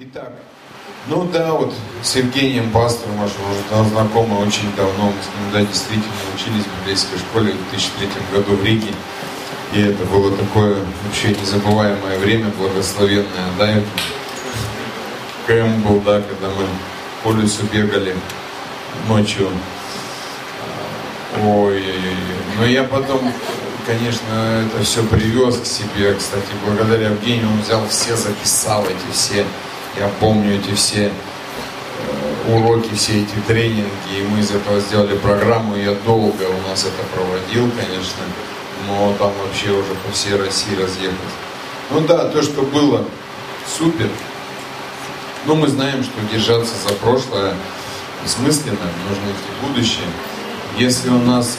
Итак, ну да, вот с Евгением Пастором вашим уже знакомы очень давно. Мы с ним, да, действительно учились в библейской школе в 2003 году в Риге. И это было такое вообще незабываемое время, благословенное, да, это КМ был, да, когда мы по лесу бегали ночью. Ой-ой-ой. Но я потом, конечно, это все привез к себе. Кстати, благодаря Евгению он взял все, записал эти все я помню эти все э, уроки, все эти тренинги, и мы из этого сделали программу, я долго у нас это проводил, конечно, но там вообще уже по всей России разъехать. Ну да, то, что было, супер. Но мы знаем, что держаться за прошлое бессмысленно, нужно идти в будущее. Если у нас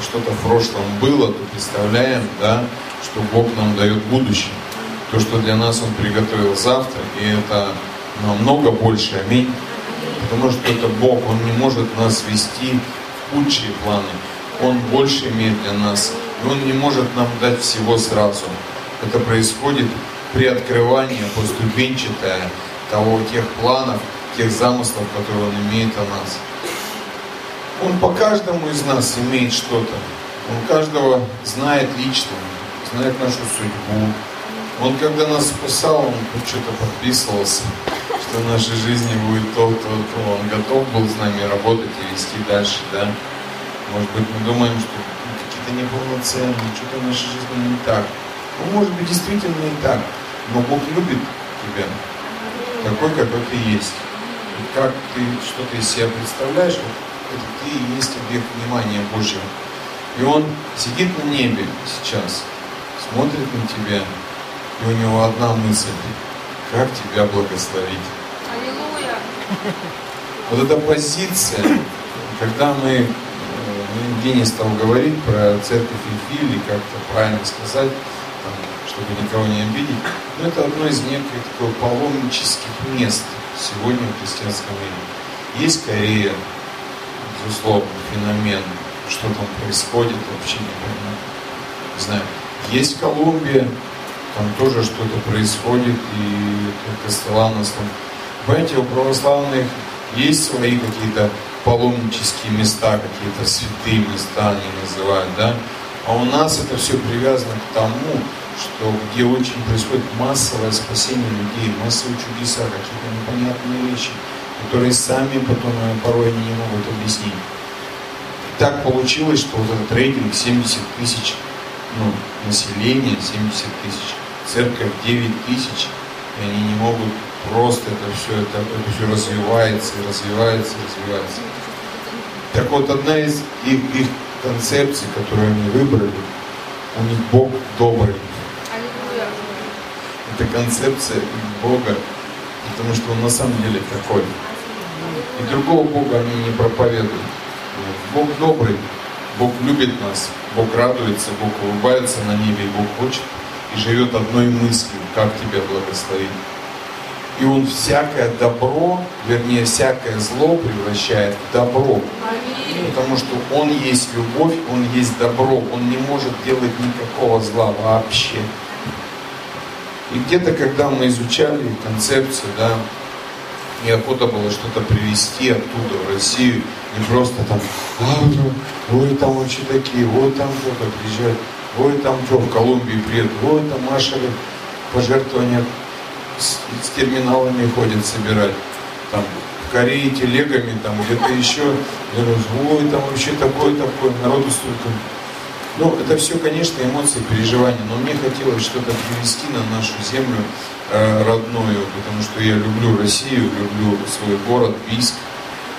что-то в прошлом было, то представляем, да, что Бог нам дает будущее то, что для нас Он приготовил завтра, и это намного больше, аминь. Потому что это Бог, Он не может нас вести в худшие планы. Он больше имеет для нас, и Он не может нам дать всего сразу. Это происходит при открывании поступенчатое того, тех планов, тех замыслов, которые Он имеет о нас. Он по каждому из нас имеет что-то. Он каждого знает лично, знает нашу судьбу, он когда нас спасал, он что-то подписывался, что в нашей жизни будет то, то, то. Он готов был с нами работать и вести дальше, да. Может быть, мы думаем, что какие-то неполноценные, что-то в нашей жизни не так. Ну, может быть, действительно не так. Но Бог любит тебя такой, какой ты есть. И как ты что-то из себя представляешь, вот это ты и есть объект внимания Божьего. И Он сидит на небе сейчас, смотрит на тебя, и у него одна мысль. Как тебя благословить? Аллилуйя! Вот эта позиция, когда мы, э, ну, Евгений стал говорить про церковь Ифи, или как-то правильно сказать, там, чтобы никого не обидеть, но это одно из неких таких паломнических мест сегодня в христианском мире. Есть Корея, безусловно, феномен, что там происходит, вообще не понимаю. Не знаю. Есть Колумбия, там тоже что-то происходит, и Костеланос там. Понимаете, у православных есть свои какие-то паломнические места, какие-то святые места они называют, да? А у нас это все привязано к тому, что где очень происходит массовое спасение людей, массовые чудеса, какие-то непонятные вещи, которые сами потом э, порой они не могут объяснить. Так получилось, что вот этот рейтинг 70 тысяч ну, населения, 70 тысяч церковь 9 тысяч, и они не могут просто это все, это, это все развивается и развивается и развивается. Так вот, одна из их, их концепций, которую они выбрали, у них Бог добрый. Это концепция их Бога, потому что Он на самом деле такой. И другого Бога они не проповедуют. Бог добрый, Бог любит нас, Бог радуется, Бог улыбается на небе, и Бог хочет и живет одной мыслью, как тебя благословить. И он всякое добро, вернее, всякое зло превращает в добро. Потому что он есть любовь, он есть добро, он не может делать никакого зла вообще. И где-то, когда мы изучали концепцию, да, и охота было что-то привезти оттуда в Россию, не просто там, ой, там вообще такие, вот там кто-то приезжает. Ой, там что, в Колумбии приедут, ой, там Маша пожертвования с, с терминалами ходит собирать. Там в Корее телегами, там где-то еще. Я ой, там вообще такое-такое, народу столько. Ну, это все, конечно, эмоции, переживания, но мне хотелось что-то привести на нашу землю э, родную, потому что я люблю Россию, люблю свой город, Бийск,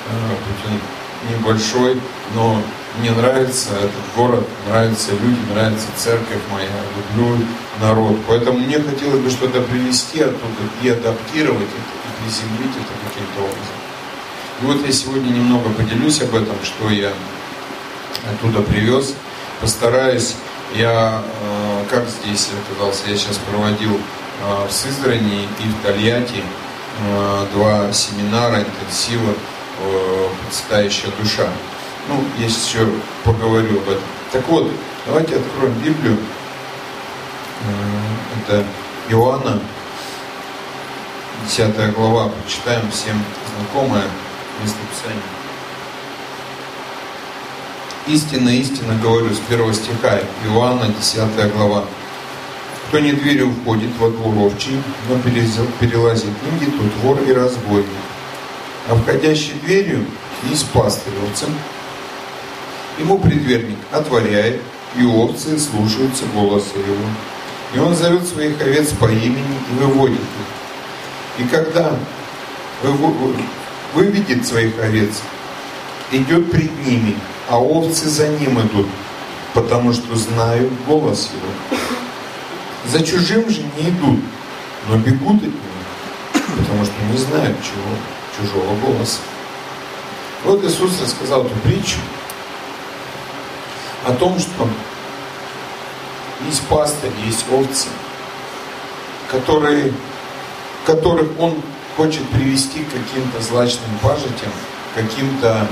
э, небольшой, но мне нравится этот город, нравятся люди, нравится церковь моя, люблю народ. Поэтому мне хотелось бы что-то привезти оттуда и адаптировать это, и приземлить это каким-то образом. И вот я сегодня немного поделюсь об этом, что я оттуда привез. Постараюсь, я, э, как здесь оказался, я сейчас проводил э, в Сызрани и в Тольятти э, два семинара интенсива «Процветающая душа». Ну, есть еще поговорю об этом. Так вот, давайте откроем Библию. Э, это Иоанна, 10 глава, прочитаем всем знакомое местописание. Истинно, истинно говорю с первого стиха Иоанна, 10 глава. Кто не дверью входит во двор овчий, но перелазит книги, тот вор и разбойник. А входящий дверью есть пастырь овцам. Ему предверник отворяет, и овцы слушаются голоса его. И он зовет своих овец по имени и выводит их. И когда выведет своих овец, идет пред ними, а овцы за ним идут, потому что знают голос его. За чужим же не идут, но бегут от него, потому что не знают чего, чужого голоса. Вот Иисус рассказал эту притчу о том, что есть пастырь, есть овцы, которые, которых он хочет привести к каким-то злачным пажитям, каким-то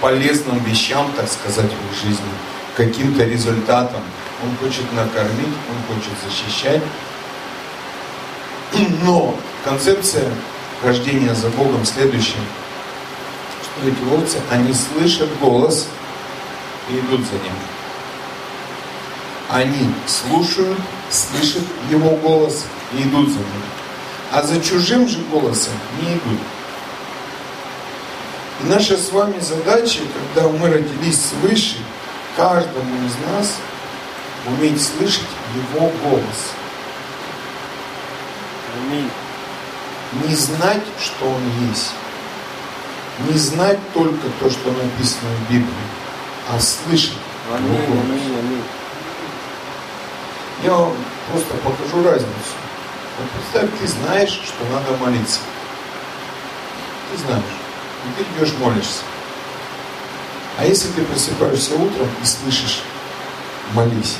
полезным вещам, так сказать, в их жизни, каким-то результатам. Он хочет накормить, он хочет защищать. Но концепция хождения за Богом следующая, что эти овцы, они слышат голос и идут за ним. Они слушают, слышат его голос и идут за ним. А за чужим же голосом не идут. И наша с вами задача, когда мы родились свыше, каждому из нас уметь слышать его голос. Не знать, что он есть. Не знать только то, что написано в Библии, а слышать аминь. Аминь, аминь. Я вам просто покажу разницу. Вот представь, ты знаешь, что надо молиться. Ты знаешь. И ты идешь молишься. А если ты просыпаешься утром и слышишь, молись.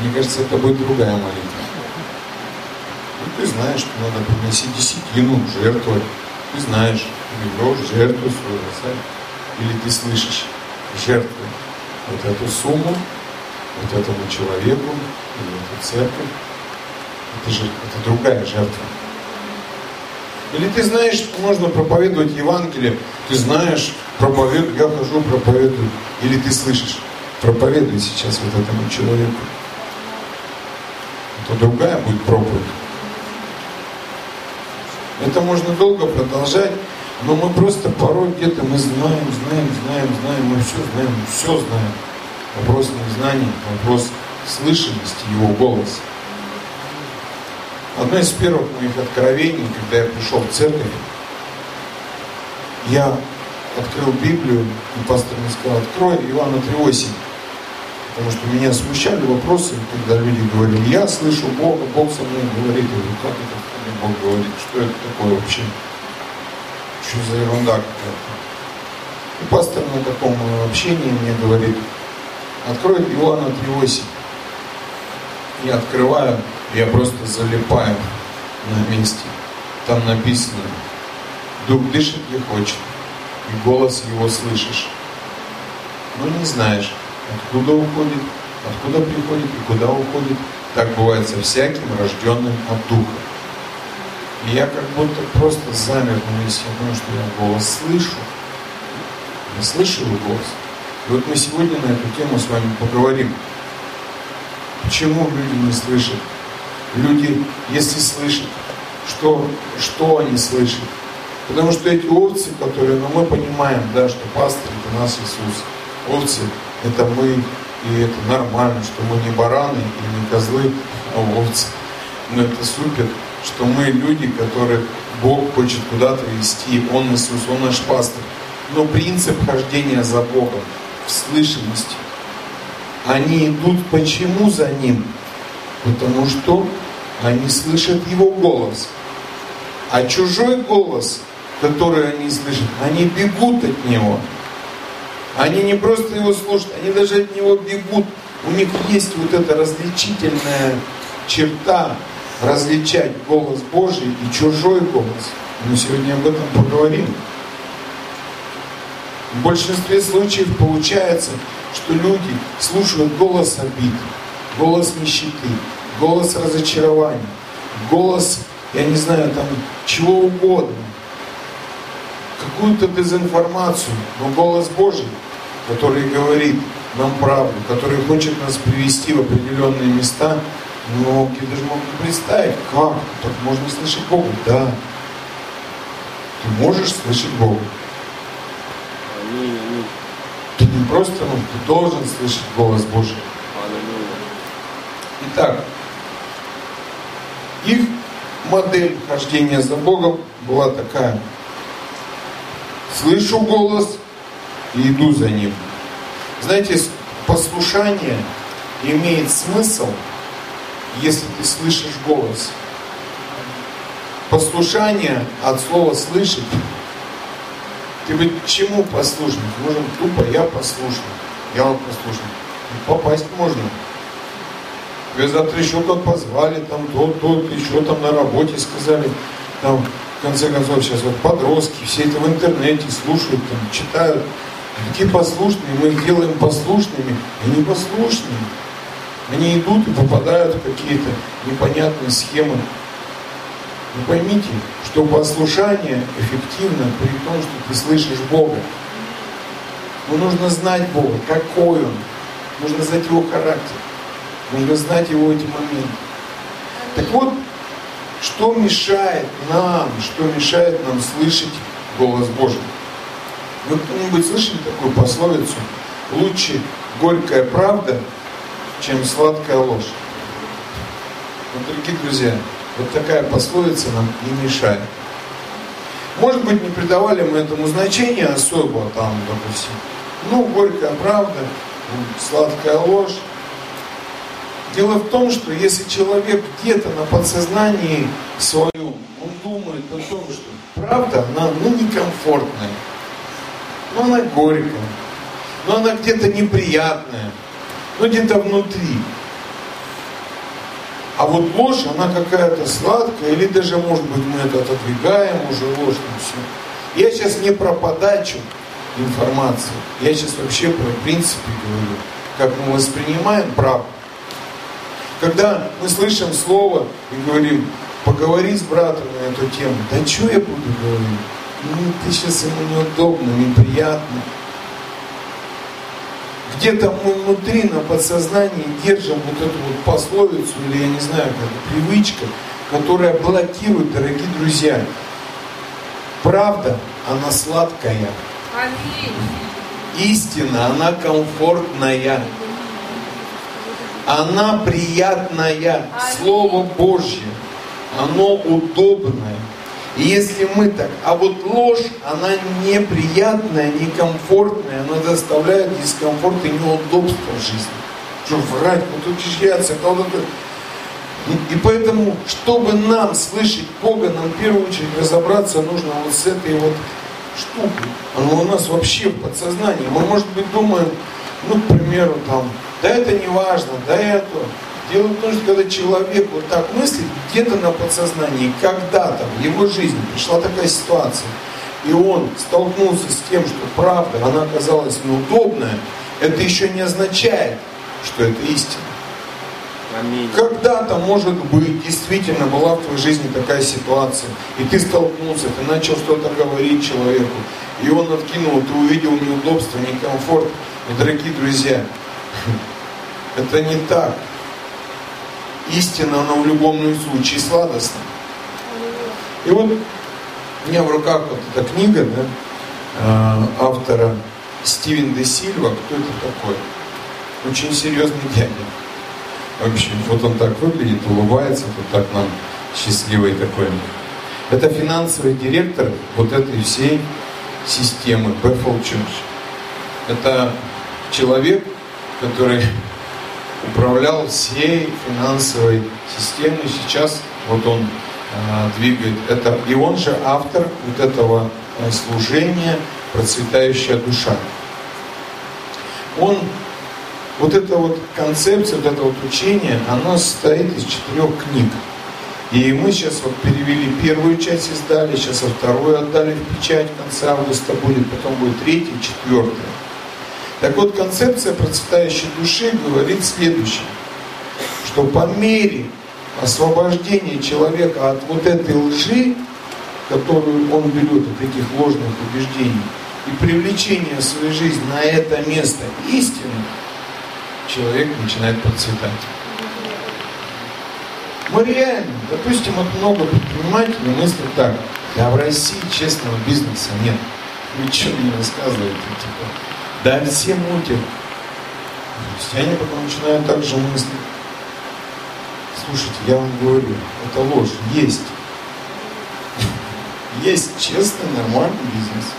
Мне кажется, это будет другая молитва. Ну, ты знаешь, что надо приносить десятину, жертвовать. Ты знаешь, берешь жертву свою, или ты слышишь, жертву вот эту сумму, вот этому человеку, или эту церковь. Это же это другая жертва. Или ты знаешь, что можно проповедовать Евангелие, ты знаешь, проповедую, я хожу, проповедую. Или ты слышишь, проповедуй сейчас вот этому человеку. Это другая будет проповедь. Это можно долго продолжать, но мы просто порой где-то мы знаем, знаем, знаем, знаем, мы все знаем, все знаем. Вопрос не знаний, вопрос слышимости его голоса. Одно из первых моих откровений, когда я пришел в церковь, я открыл Библию, и пастор мне сказал, открой Иоанна 3.8. Потому что меня смущали вопросы, когда люди говорили, я слышу Бога, Бог со мной говорит. Я говорю, как это Бог говорит, что это такое вообще? Что за ерунда какая-то? И пастор на таком общении мне говорит, открой Иоанна 3.8. Я открываю, я просто залипаю на месте. Там написано, дух дышит где хочет, и голос его слышишь. Но не знаешь, откуда уходит, откуда приходит и куда уходит. Так бывает со всяким рожденным от духа. И я как будто просто замер на месте, потому что я голос слышу. Я слышу его голос. И вот мы сегодня на эту тему с вами поговорим. Почему люди не слышат? Люди, если слышат, что, что они слышат? Потому что эти овцы, которые, ну мы понимаем, да, что пастырь это наш Иисус. Овцы это мы, и это нормально, что мы не бараны и не козлы, а овцы. Но это супер, что мы люди, которых Бог хочет куда-то вести, Он Иисус, Он наш пастырь. Но принцип хождения за Богом в слышимости – они идут почему за ним? Потому что они слышат его голос. А чужой голос, который они слышат, они бегут от него. Они не просто его слушают, они даже от него бегут. У них есть вот эта различительная черта различать голос Божий и чужой голос. Мы сегодня об этом поговорим. В большинстве случаев получается, что люди слушают голос обид, голос нищеты, голос разочарования, голос, я не знаю, там, чего угодно, какую-то дезинформацию, но голос Божий, который говорит нам правду, который хочет нас привести в определенные места, многие даже могут представить, как, так можно слышать Бога, да. Ты можешь слышать Бога. Аминь, аминь. Ты не просто, ну, ты должен слышать голос Божий. Аллилуйя. Итак, их модель хождения за Богом была такая. Слышу голос и иду за ним. Знаете, послушание имеет смысл, если ты слышишь голос. Послушание от слова слышать. Ты быть чему послушен? Можем тупо я послушен. Я вам послушен. Попасть можно. Тебя завтра еще как позвали, там тот, тот, еще там на работе сказали, там, в конце концов, сейчас вот подростки, все это в интернете слушают, там, читают. Такие послушные, мы их делаем послушными, они послушные. Они идут и попадают в какие-то непонятные схемы. Вы поймите, что послушание эффективно при том, что ты слышишь Бога. Но нужно знать Бога, какой Он. Нужно знать Его характер. Нужно знать Его эти моменты. Так вот, что мешает нам, что мешает нам слышать голос Божий? Вы кто-нибудь слышали такую пословицу? Лучше горькая правда, чем сладкая ложь. Вот, дорогие друзья, вот такая пословица нам не мешает. Может быть, не придавали мы этому значения особо, там, допустим, ну, горькая правда, сладкая ложь. Дело в том, что если человек где-то на подсознании своем, он думает о том, что правда, она ну, некомфортная, но она горькая, но она где-то неприятная, но где-то внутри. А вот ложь, она какая-то сладкая, или даже, может быть, мы это отодвигаем уже ложь, ну все. Я сейчас не про подачу информации, я сейчас вообще про принципы говорю, как мы воспринимаем правду. Когда мы слышим слово и говорим, поговори с братом на эту тему, да что я буду говорить? Ну, ты сейчас ему неудобно, неприятно. Где-то мы внутри, на подсознании держим вот эту вот пословицу, или я не знаю, как привычка, которая блокирует, дорогие друзья. Правда, она сладкая. Истина, она комфортная. Она приятная. Слово Божье, оно удобное. Если мы так, а вот ложь, она неприятная, некомфортная, она доставляет дискомфорт и неудобство в жизни. Что врать, вот учащаться, кого-то... И поэтому, чтобы нам слышать Бога, нам в первую очередь разобраться нужно вот с этой вот штукой. Она у нас вообще в подсознании. Мы, может быть, думаем, ну, к примеру, там, да это не важно, да это. Дело в том, что когда человек вот так мыслит, где-то на подсознании, когда-то в его жизни пришла такая ситуация, и он столкнулся с тем, что правда, она оказалась неудобная, это еще не означает, что это истина. Когда-то, может быть, действительно была в твоей жизни такая ситуация, и ты столкнулся, ты начал что-то говорить человеку, и он откинул, ты увидел неудобство, некомфорт. Но, дорогие друзья, это не так истина, она в любом случае сладостна. И вот у меня в руках вот эта книга, да, э, автора Стивен де Сильва, кто это такой? Очень серьезный дядя. Вообще, вот он так выглядит, улыбается, вот так нам счастливый такой. Это финансовый директор вот этой всей системы Bethel Church. Это человек, который управлял всей финансовой системой. Сейчас вот он э, двигает это. И он же автор вот этого э, служения «Процветающая душа». Он, вот эта вот концепция, вот это вот учение, оно состоит из четырех книг. И мы сейчас вот перевели первую часть, издали, сейчас вторую отдали в печать, в конце августа будет, потом будет третья, четвертая. Так вот, концепция процветающей души говорит следующее, что по мере освобождение человека от вот этой лжи, которую он берет, от этих ложных убеждений, и привлечение в свою жизнь на это место истины, человек начинает процветать. Мы реально, допустим, вот много предпринимателей мыслят так, да в России честного бизнеса нет. Вы что мне рассказываете? Типа, да все мутят. Христиане потом начинают так же мыслить. Слушайте, я вам говорю, это ложь. Есть. Есть честный, нормальный бизнес.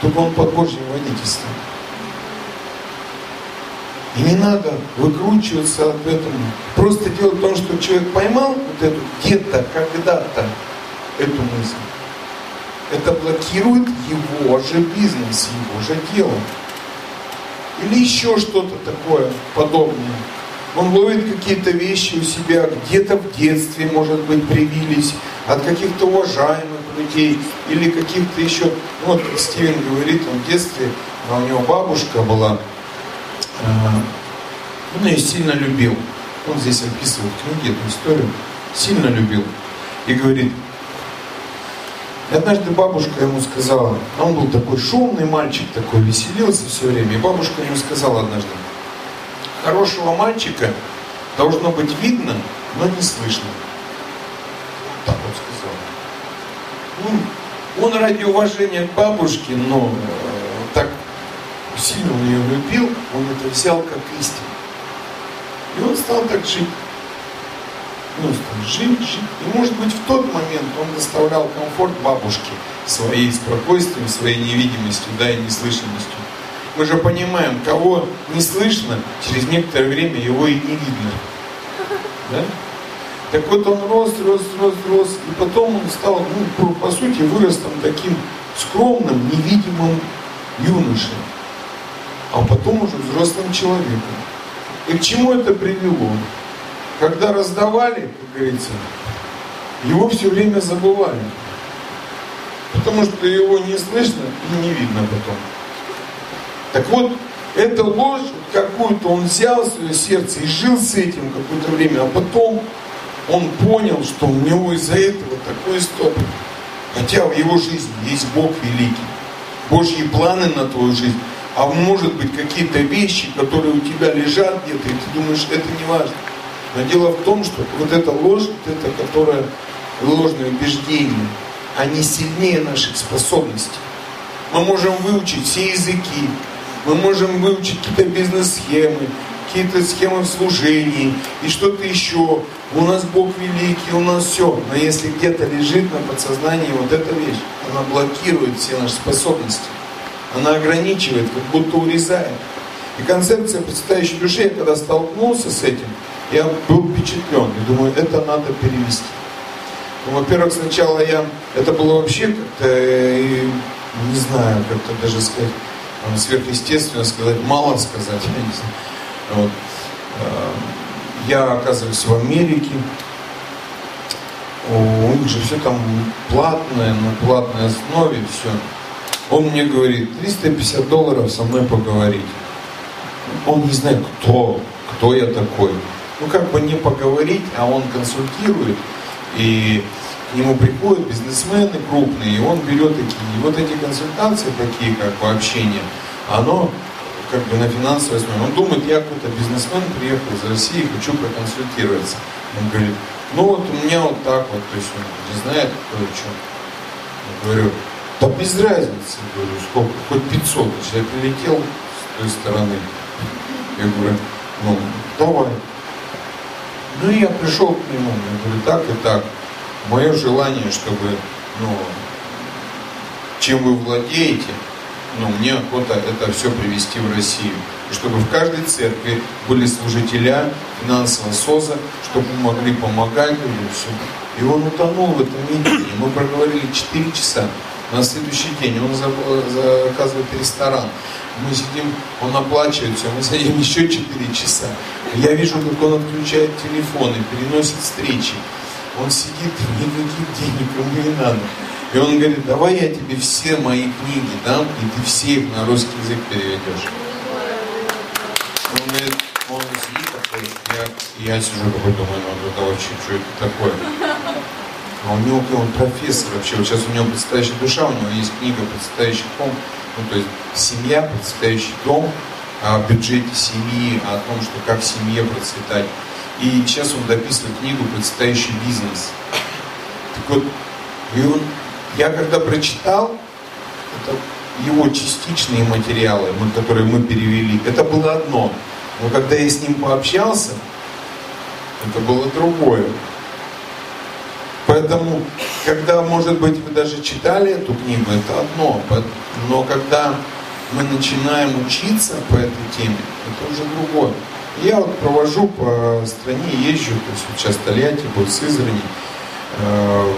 Только он под Божьим водительством. И не надо выкручиваться от этого. Просто дело в том, что человек поймал вот эту где-то, когда-то эту мысль. Это блокирует его же бизнес, его же дело. Или еще что-то такое подобное. Он ловит какие-то вещи у себя, где-то в детстве, может быть, привились, от каких-то уважаемых людей, или каких-то еще... Ну, вот Стивен говорит, он в детстве, а у него бабушка была, он ее сильно любил. Он здесь описывает в книге эту историю. Сильно любил. И говорит, и однажды бабушка ему сказала, а он был такой шумный мальчик, такой веселился все время, и бабушка ему сказала однажды, хорошего мальчика должно быть видно, но не слышно. Так вот сказал. Ну, он ради уважения к бабушке, но э, так сильно он ее любил, он это взял как истину. И он стал так жить. Ну, жить, жить. И может быть в тот момент он доставлял комфорт бабушке своей спокойствием, своей невидимостью, да, и неслышимостью. Мы же понимаем, кого не слышно, через некоторое время его и не видно. Да? Так вот он рос, рос, рос, рос, и потом он стал, ну, по сути, вырос там таким скромным, невидимым юношей, а потом уже взрослым человеком. И к чему это привело? Когда раздавали, как говорится, его все время забывали. Потому что его не слышно и не видно потом. Так вот, эта ложь, какую-то он взял в свое сердце и жил с этим какое-то время, а потом он понял, что у него из-за этого такой стоп. Хотя в его жизни есть Бог великий, Божьи планы на твою жизнь а может быть какие-то вещи, которые у тебя лежат где-то, и ты думаешь, это не важно. Но дело в том, что вот эта ложь, вот это, которая ложные убеждения, они сильнее наших способностей. Мы можем выучить все языки, мы можем выучить какие-то бизнес-схемы, какие-то схемы в служении и что-то еще. У нас Бог великий, у нас все. Но если где-то лежит на подсознании вот эта вещь, она блокирует все наши способности. Она ограничивает, как будто урезает. И концепция предстоящей души, я когда столкнулся с этим, я был впечатлен. И думаю, это надо перевести. Ну, во-первых, сначала я, это было вообще как-то, э, не знаю, как-то даже сказать, сверхъестественно сказать, мало сказать, я не знаю. Вот. Э, я оказываюсь в Америке, у них же все там платное, на платной основе, все. Он мне говорит, 350 долларов со мной поговорить. Он не знает, кто, кто я такой. Ну, как бы не поговорить, а он консультирует, и к нему приходят бизнесмены крупные, и он берет такие. И вот эти консультации, такие как бы общение, оно как бы на финансовой основе. Он думает, я какой-то бизнесмен, приехал из России, хочу проконсультироваться. Он говорит, ну вот у меня вот так вот, то есть он не знает, кто и что. Я говорю, да без разницы, говорю, сколько, хоть 500, если я прилетел с той стороны. Я говорю, ну, давай. Ну и я пришел к нему, я говорю, так и так. Мое желание, чтобы, ну, чем вы владеете, ну, мне охота это все привести в Россию. Чтобы в каждой церкви были служителя финансового СОЗа, чтобы мы могли помогать людям. Все. И он утонул в этом мире. Мы проговорили 4 часа. На следующий день он заказывает ресторан. Мы сидим, он оплачивает все, мы сидим еще 4 часа. Я вижу, как он отключает телефон и переносит встречи. Он сидит, никаких денег ему не надо. И он говорит, давай я тебе все мои книги дам, и ты все их на русский язык переведешь. Он говорит, он сидит, я, я сижу такой, думаю, ну это вообще, что это такое? А у него, он профессор вообще, вот сейчас у него «Предстоящая душа», у него есть книга «Предстоящий дом», ну то есть семья, предстоящий дом, о бюджете семьи, о том, что как семье процветать. И сейчас он дописывает книгу «Предстоящий бизнес». Так вот, и он, я когда прочитал, это его частичные материалы, которые мы перевели, это было одно. Но когда я с ним пообщался, это было другое. Поэтому, когда, может быть, вы даже читали эту книгу, это одно. Но когда мы начинаем учиться по этой теме, это уже другое. Я вот провожу по стране, езжу, то есть сейчас Тольятти, будет Сызрани, э,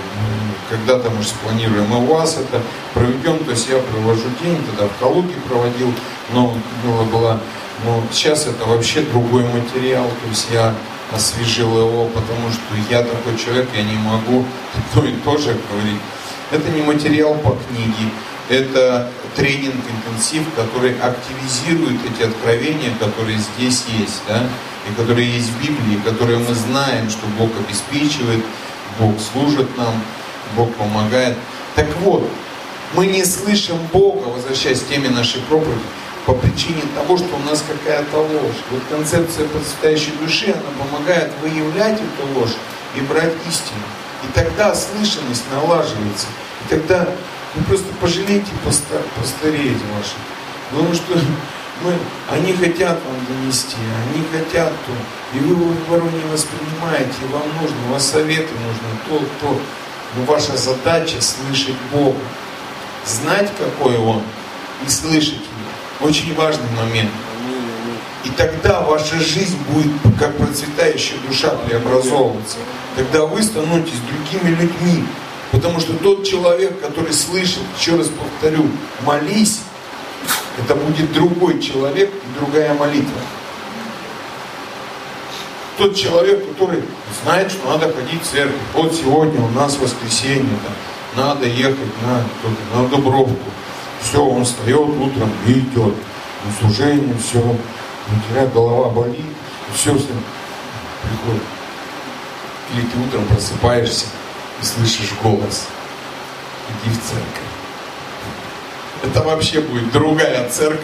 когда-то мы же спланируем и у вас это проведем, то есть я провожу день, тогда в Калуге проводил, но было, было но сейчас это вообще другой материал, то есть я освежил его, потому что я такой человек, я не могу то и то же говорить. Это не материал по книге, это тренинг, интенсив, который активизирует эти откровения, которые здесь есть, да, и которые есть в Библии, которые мы знаем, что Бог обеспечивает, Бог служит нам, Бог помогает. Так вот, мы не слышим Бога, возвращаясь к теме нашей проповеди, по причине того, что у нас какая-то ложь. Вот концепция процветающей души, она помогает выявлять эту ложь и брать истину. И тогда слышанность налаживается. И тогда вы просто пожалейте постареть ваших. Потому что мы, они хотят вам донести, они хотят то. И вы его не воспринимаете, и вам нужно, у вас советы нужны, то, то. Но ваша задача слышать Бога, знать, какой Он, и слышать. Очень важный момент. И тогда ваша жизнь будет как процветающая душа преобразовываться. Тогда вы становитесь другими людьми. Потому что тот человек, который слышит, еще раз повторю, молись, это будет другой человек и другая молитва. Тот человек, который знает, что надо ходить в церковь. Вот сегодня у нас воскресенье, да, надо ехать на, на Дубровку. Все, он встает утром и идет на служение, все, у тебя голова болит, и все, все приходит. Или ты утром просыпаешься, и слышишь голос. Иди в церковь. Это вообще будет другая церковь.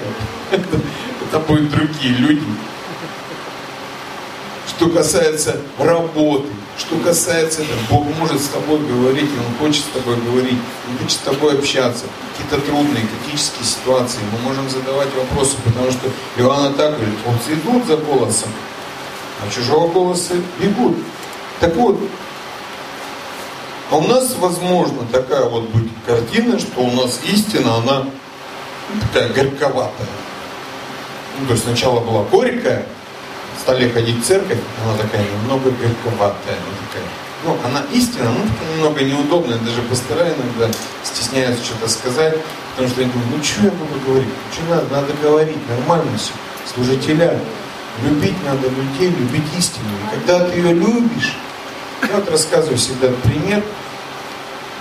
Это, это будут другие люди. Что касается работы, что касается этого, Бог может с тобой говорить, Он хочет с тобой говорить, Он хочет с тобой общаться. Какие-то трудные, критические ситуации. Мы можем задавать вопросы, потому что Иоанна так говорит, он идут за голосом, а чужого голоса бегут. Так вот, а у нас, возможно, такая вот будет картина, что у нас истина, она такая горьковатая. Ну, то есть сначала была горькая, стали ходить в церковь, она такая немного горьковатая. Она такая, ну, она истина, ну, немного неудобная, даже пастора иногда стесняются что-то сказать, потому что они думают, ну, что я буду говорить, что надо, надо говорить, нормально все, служителя. Любить надо людей, любить истину. И когда ты ее любишь, я вот рассказываю всегда пример.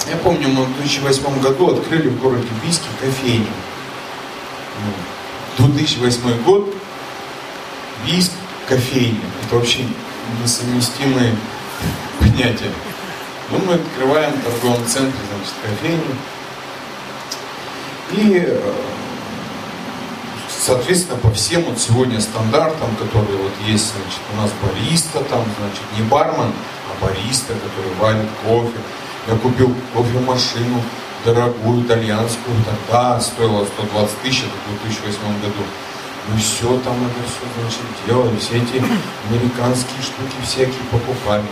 Я помню, мы в 2008 году открыли в городе Бийске кофейню. 2008 год, Бийск, кофейня. Это вообще несовместимые понятия. Ну, мы открываем в торговом центре, значит, кофейню. И, э, соответственно, по всем вот сегодня стандартам, которые вот есть, значит, у нас бариста там, значит, не бармен, бариста, который варит кофе. Я купил кофемашину дорогую, итальянскую, тогда стоила 120 тысяч, это в 2008 году. Ну все там это все, значит, делали, все эти американские штуки всякие покупали.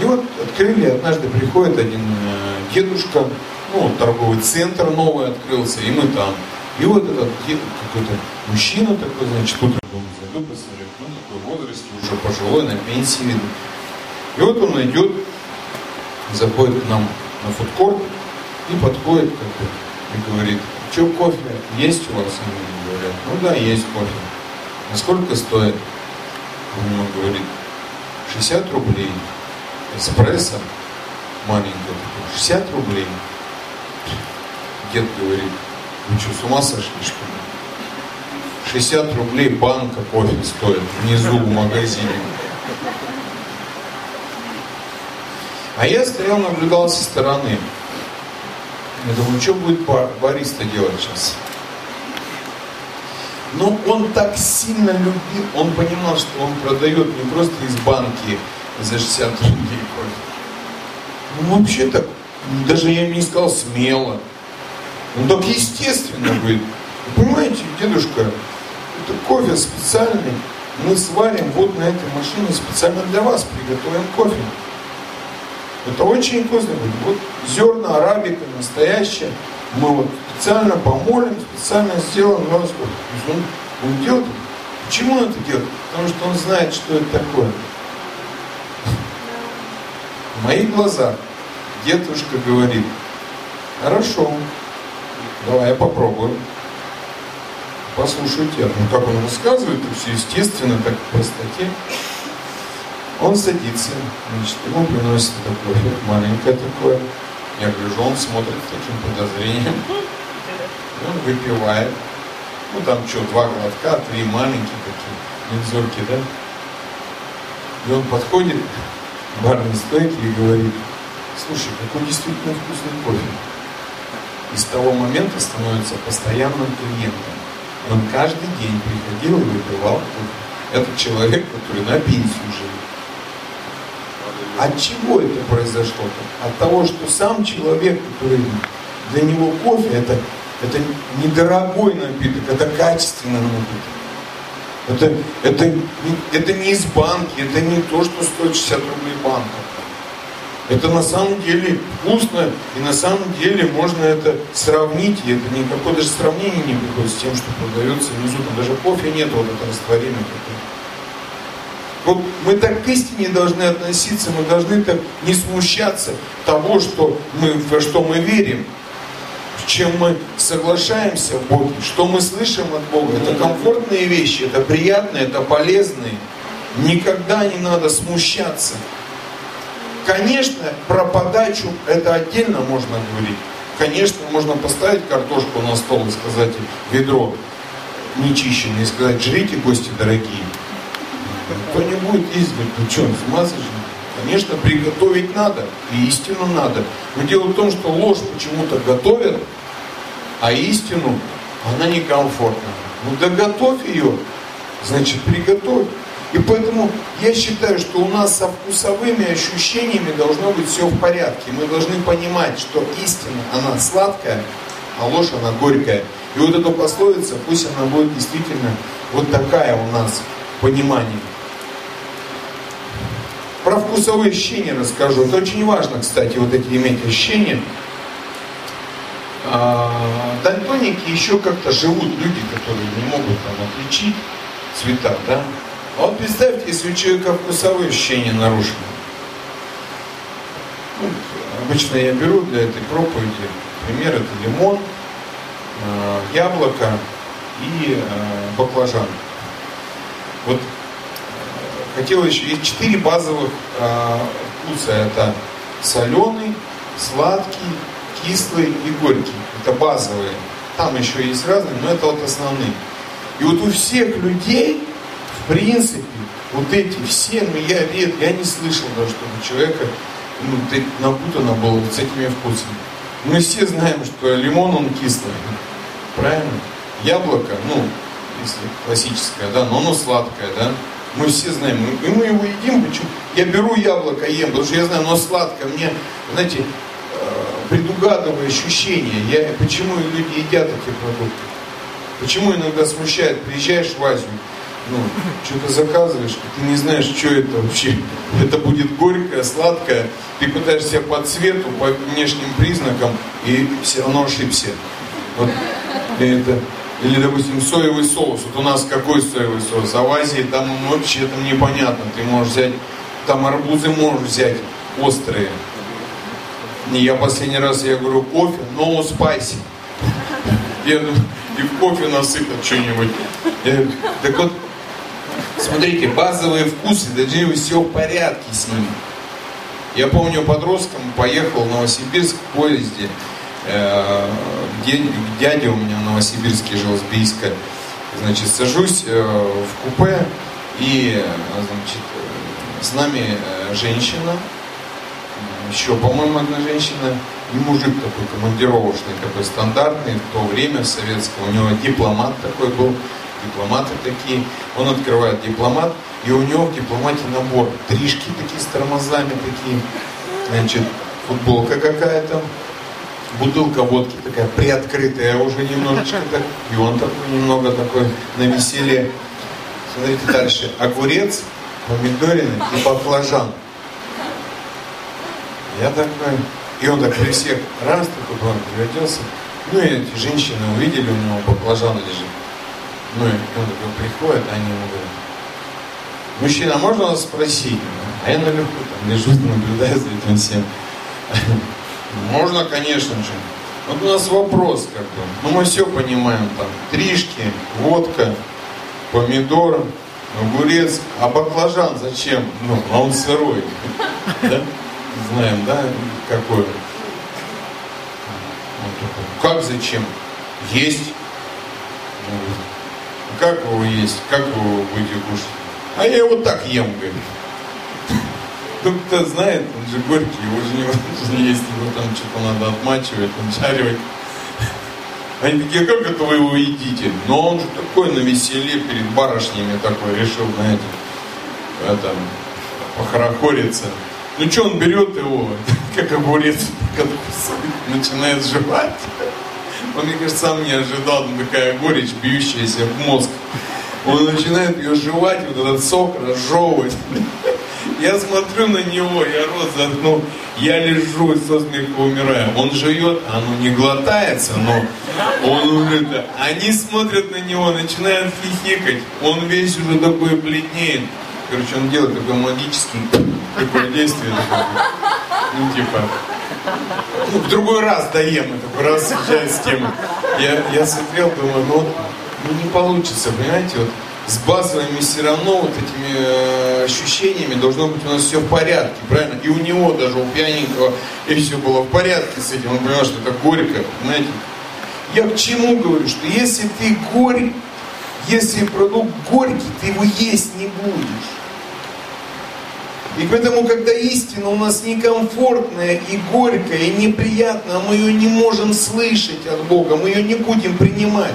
И вот открыли, однажды приходит один э, дедушка, ну, торговый центр новый открылся, и мы там. И вот этот дед, какой-то мужчина такой, значит, утром зайду, посмотрю, ну, такой возрасте, уже пожилой, на пенсии видно. И вот он идет, заходит к нам на фудкорт и подходит как бы, и говорит, что кофе есть у вас? Они говорят, ну да, есть кофе. А сколько стоит? Он ему говорит, 60 рублей. Эспрессо маленькое такое, 60 рублей. Дед говорит, вы что, с ума сошли, что ли? 60 рублей банка кофе стоит внизу в магазине. А я стоял, наблюдал со стороны. Я думаю, что будет бариста делать сейчас? Но он так сильно любил, он понимал, что он продает не просто из банки за 60 рублей кофе. Ну, вообще так, даже я не сказал смело. Он так естественно говорит. Понимаете, дедушка, это кофе специальный. Мы сварим вот на этой машине специально для вас, приготовим кофе. Это очень вкусно будет. Вот зерна арабика настоящая. Мы вот специально помолим, специально сделаем кофе. Он, он делает. Почему он это делает? Потому что он знает, что это такое. В моих глазах дедушка говорит, хорошо, давай я попробую. Послушайте, ну как он рассказывает, все естественно, так в простоте. Он садится, значит, ему приносит это кофе, маленькое такое. Я гляжу, он смотрит с таким подозрением. Он выпивает. Ну там что, два глотка, три маленькие такие, мензурки, да? И он подходит к барной стойке и говорит, слушай, какой действительно вкусный кофе. И с того момента становится постоянным клиентом. Он каждый день приходил и выпивал кофе. Это человек, который на пенсию живет. От чего это произошло? От того, что сам человек, который для него кофе, это, это недорогой напиток, это качественный напиток. Это, это, это не из банки, это не то, что стоит 60 рублей банка. Это на самом деле вкусно, и на самом деле можно это сравнить, и это никакое даже сравнение не приходит с тем, что продается внизу, там даже кофе нет, вот это растворение какое вот мы так к истине должны относиться, мы должны так не смущаться того, что мы, во что мы верим, с чем мы соглашаемся в Боге, что мы слышим от Бога. Это комфортные вещи, это приятные, это полезные. Никогда не надо смущаться. Конечно, про подачу это отдельно можно говорить. Конечно, можно поставить картошку на стол и сказать ведро нечищенное и сказать, жрите, гости дорогие. Кто не будет говорит, ну что, с? Конечно, приготовить надо, и истину надо. Но дело в том, что ложь почему-то готовят, а истину, она некомфортна. Ну да готовь ее, значит приготовь. И поэтому я считаю, что у нас со вкусовыми ощущениями должно быть все в порядке. Мы должны понимать, что истина, она сладкая, а ложь, она горькая. И вот эта пословица, пусть она будет действительно вот такая у нас понимание. Про вкусовые ощущения расскажу. Это очень важно, кстати, вот эти иметь ощущения. А, дальтоники еще как-то живут люди, которые не могут там отличить цвета, да? А вот представьте, если у человека вкусовые ощущения нарушены. Ну, обычно я беру для этой проповеди пример, это лимон, а, яблоко и а, баклажан. Вот хотел еще, есть четыре базовых э, вкуса. Это соленый, сладкий, кислый и горький. Это базовые. Там еще есть разные, но это вот основные. И вот у всех людей, в принципе, вот эти все, ну я ред, я не слышал даже, чтобы человека ну, напутано было вот с этими вкусами. Мы все знаем, что лимон он кислый, правильно? Яблоко, ну, если классическое, да, но оно сладкое, да? Мы все знаем, и мы его едим. Почему? Я беру яблоко, ем, потому что я знаю, оно сладкое. Мне, знаете, э, предугадывая ощущения. Я, почему люди едят эти продукты? Почему иногда смущает? Приезжаешь в Азию, ну, что-то заказываешь, ты не знаешь, что это вообще. Это будет горькое, сладкое. Ты пытаешься по цвету, по внешним признакам, и все равно ошибся. Вот это или, допустим, соевый соус. Вот у нас какой соевый соус? А в Азии там вообще там непонятно. Ты можешь взять, там арбузы можешь взять острые. И я последний раз, я говорю, кофе, но no spicy. Я думаю, и в кофе насыпят что-нибудь. Так вот, смотрите, базовые вкусы, быть все в порядке с ними. Я помню, подростком поехал в Новосибирск в поезде. Э, дядя у меня в Новосибирске жил с Бийска. Значит, сажусь э, в купе, и значит, э, с нами женщина, еще, по-моему, одна женщина, и мужик такой командировочный, такой стандартный, в то время советского, у него дипломат такой был, дипломаты такие, он открывает дипломат, и у него в дипломате набор, тришки такие с тормозами такие, значит, футболка какая-то, бутылка водки такая приоткрытая уже немножечко так, и он такой немного такой на веселье. Смотрите дальше, огурец, помидорины и баклажан. Я такой, и он так при всех раз такой план переоделся. Ну и эти женщины увидели, у него баклажан лежит. Ну и он такой приходит, они ему говорят, мужчина, можно вас спросить? А я наверху там лежу, наблюдаю за этим всем. Можно, конечно же. Вот у нас вопрос как бы. Ну мы все понимаем там. Тришки, водка, помидор, огурец. А баклажан зачем? Ну, а он сырой. Да? Знаем, да, какой Как зачем? Есть. Как его есть? Как его будете кушать? А я его так ем, говорит. Ну, кто знает, он же горький, его же невозможно есть, его там что-то надо отмачивать, отжаривать. Они такие, как это вы его едите? Но он же такой на веселе перед барышнями такой решил, знаете, это, похорохориться. Ну что, он берет его, как огурец, начинает жевать. Он, мне кажется, сам не ожидал, там такая горечь, бьющаяся в мозг. Он начинает ее жевать, вот этот сок разжевывать. Я смотрю на него, я рот заткнул, я лежу и со смеха умираю. Он жует, оно не глотается, но он уже... Они смотрят на него, начинают хихикать. Он весь уже такой бледнеет. Короче, он делает такое магическое такое действие. Ну, типа, ну, в другой раз доем это, раз с темы. Я, я смотрел, думаю, ну, ну не получится, понимаете, вот с базовыми все равно вот этими э, ощущениями должно быть у нас все в порядке, правильно? И у него даже, у пьяненького, и все было в порядке с этим, он понимал, что это горько, знаете. Я к чему говорю, что если ты горь, если продукт горький, ты его есть не будешь. И поэтому, когда истина у нас некомфортная и горькая, и неприятная, мы ее не можем слышать от Бога, мы ее не будем принимать.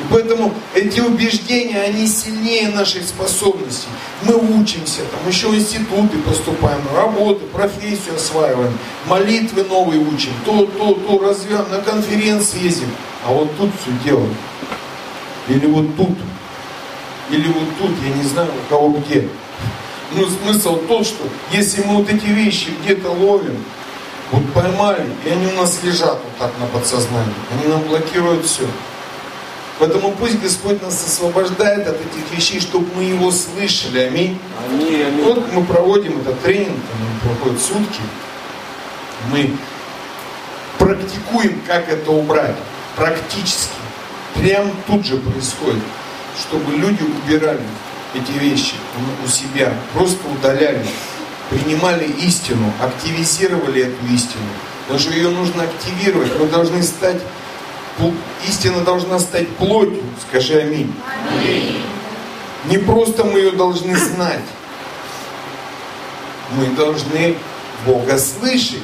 И поэтому эти убеждения, они сильнее нашей способности. Мы учимся, там еще институты поступаем, работы, профессию осваиваем, молитвы новые учим, то, то, то развиваем, на конференции ездим. А вот тут все делаем. Или вот тут. Или вот тут, я не знаю, у кого где. Ну, смысл тот, что если мы вот эти вещи где-то ловим, вот поймали, и они у нас лежат вот так на подсознании, они нам блокируют все. Поэтому пусть Господь нас освобождает от этих вещей, чтобы мы Его слышали. Аминь. Аминь, аминь. Вот мы проводим этот тренинг, там проходит сутки. Мы практикуем, как это убрать. Практически. Прям тут же происходит. Чтобы люди убирали эти вещи у себя. Просто удаляли. Принимали истину, активизировали эту истину. Потому что ее нужно активировать. Мы должны стать истина должна стать плотью. Скажи аминь. аминь. Не просто мы ее должны знать. Мы должны Бога слышать.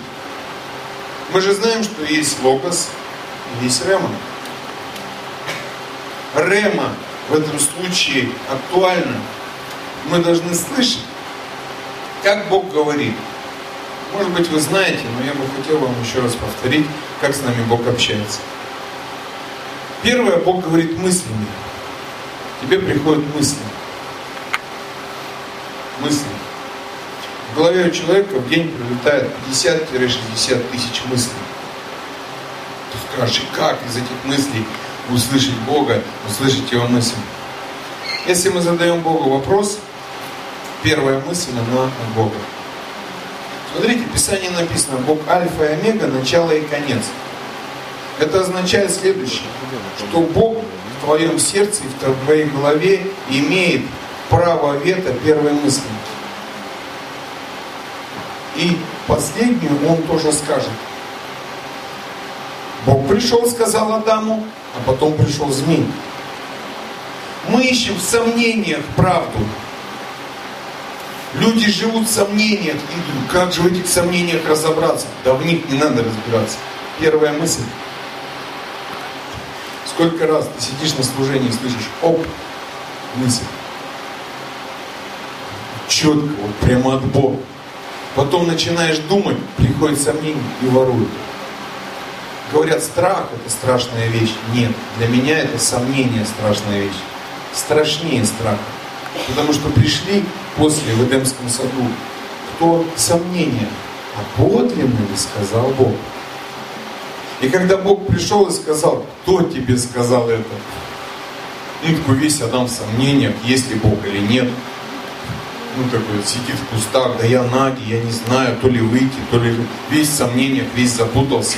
Мы же знаем, что есть логос, есть рема. Рема в этом случае актуальна. Мы должны слышать, как Бог говорит. Может быть, вы знаете, но я бы хотел вам еще раз повторить, как с нами Бог общается. Первое, Бог говорит мыслями. Тебе приходят мысли. Мысли. В голове у человека в день прилетает 50-60 тысяч мыслей. Ты скажешь, как из этих мыслей услышать Бога, услышать Его мысли? Если мы задаем Богу вопрос, первая мысль, она от Бога. Смотрите, в Писании написано, Бог альфа и омега, начало и конец. Это означает следующее, что Бог в твоем сердце и в твоей голове имеет право вето первой мысли. И последнюю он тоже скажет. Бог пришел, сказал Адаму, а потом пришел змей. Мы ищем в сомнениях правду. Люди живут в сомнениях. И как же в этих сомнениях разобраться? Да в них не надо разбираться. Первая мысль. Сколько раз ты сидишь на служении и слышишь, оп, мысль. Четко, вот прямо от Бога. Потом начинаешь думать, приходит сомнение и воруют. Говорят, страх это страшная вещь. Нет, для меня это сомнение страшная вещь. Страшнее страха. Потому что пришли после в Эдемском саду, кто сомнение, а подлинно ли сказал Бог? И когда Бог пришел и сказал, кто тебе сказал это? Ну, такой весь Адам в сомнениях, есть ли Бог или нет. Ну, такой сидит в кустах, да я наги, я не знаю, то ли выйти, то ли весь в сомнениях, весь запутался.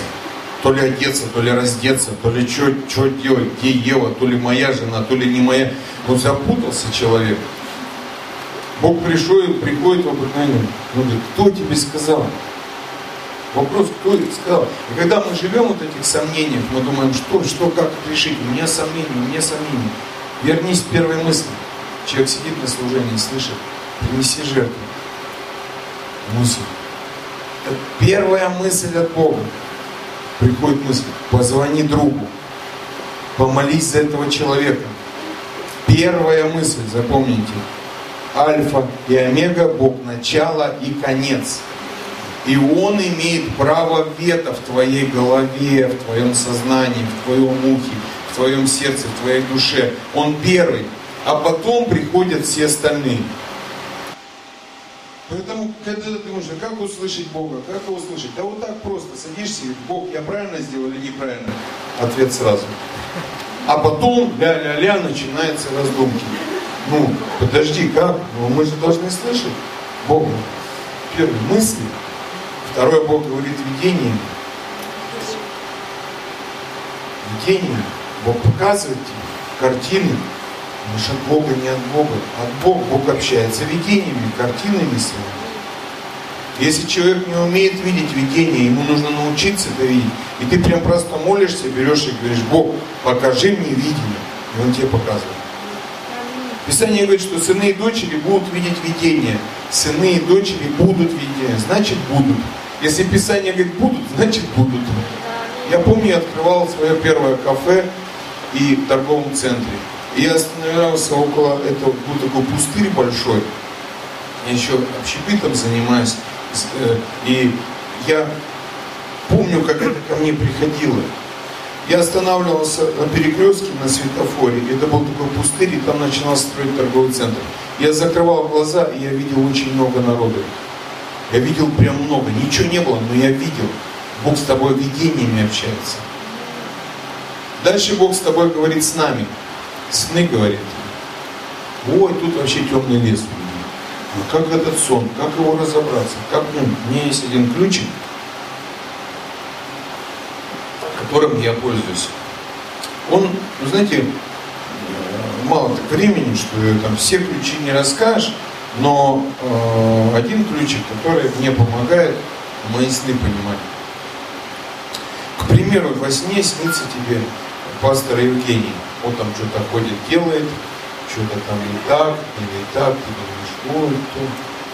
То ли одеться, то ли раздеться, то ли что делать, где Ева, то ли моя жена, то ли не моя. Вот запутался человек. Бог пришел приходит в обыкновение. Он говорит, кто тебе сказал? Вопрос, кто тебе сказал? И когда мы живем вот этих сомнениях, мы думаем, что, что, как решить? У меня сомнения, у меня сомнения. Вернись к первой мысли. Человек сидит на служении слышит, принеси жертву. Мысль. Это первая мысль от Бога. Приходит мысль, позвони другу, помолись за этого человека. Первая мысль, запомните, Альфа и Омега, Бог начало и конец. И Он имеет право вето в твоей голове, в твоем сознании, в твоем ухе, в твоем сердце, в твоей душе. Он первый. А потом приходят все остальные. Поэтому, когда ты думаешь, как услышать Бога, как его услышать? Да вот так просто, садишься Бог, я правильно сделал или неправильно? Ответ сразу. А потом, ля-ля-ля, начинаются раздумки. Ну, подожди, как? Ну, мы же должны слышать Бога. Первый, мысли. Второй Бог говорит видением. Видение. Бог показывает тебе картины. Потому от Бога не от Бога. От Бога Бог общается видениями, картинами своими. Если человек не умеет видеть видение, ему нужно научиться это видеть. И ты прям просто молишься, берешь и говоришь, Бог, покажи мне видение. И Он тебе показывает. Писание говорит, что сыны и дочери будут видеть видение. Сыны и дочери будут видеть, значит будут. Если Писание говорит будут, значит будут. Я помню, я открывал свое первое кафе и в торговом центре. И я остановился около этого, был такой пустырь большой. Я еще общепитом занимаюсь. Э, и я помню, как это ко мне приходило. Я останавливался на перекрестке, на светофоре. Это был такой пустырь, и там начинался строить торговый центр. Я закрывал глаза, и я видел очень много народу. Я видел прям много. Ничего не было, но я видел. Бог с тобой видениями общается. Дальше Бог с тобой говорит с нами. Сны говорит. Ой, тут вообще темный лес. А как этот сон? Как его разобраться? Как, ну, у меня есть один ключик, которым я пользуюсь. Он, ну, знаете, э, мало так времени, что там все ключи не расскажешь, но э, один ключик, который мне помогает мои сны понимать. К примеру, во сне снится тебе пастор Евгений. Он там что-то ходит, делает, что-то там не так, или так, ты думаешь, ой, то.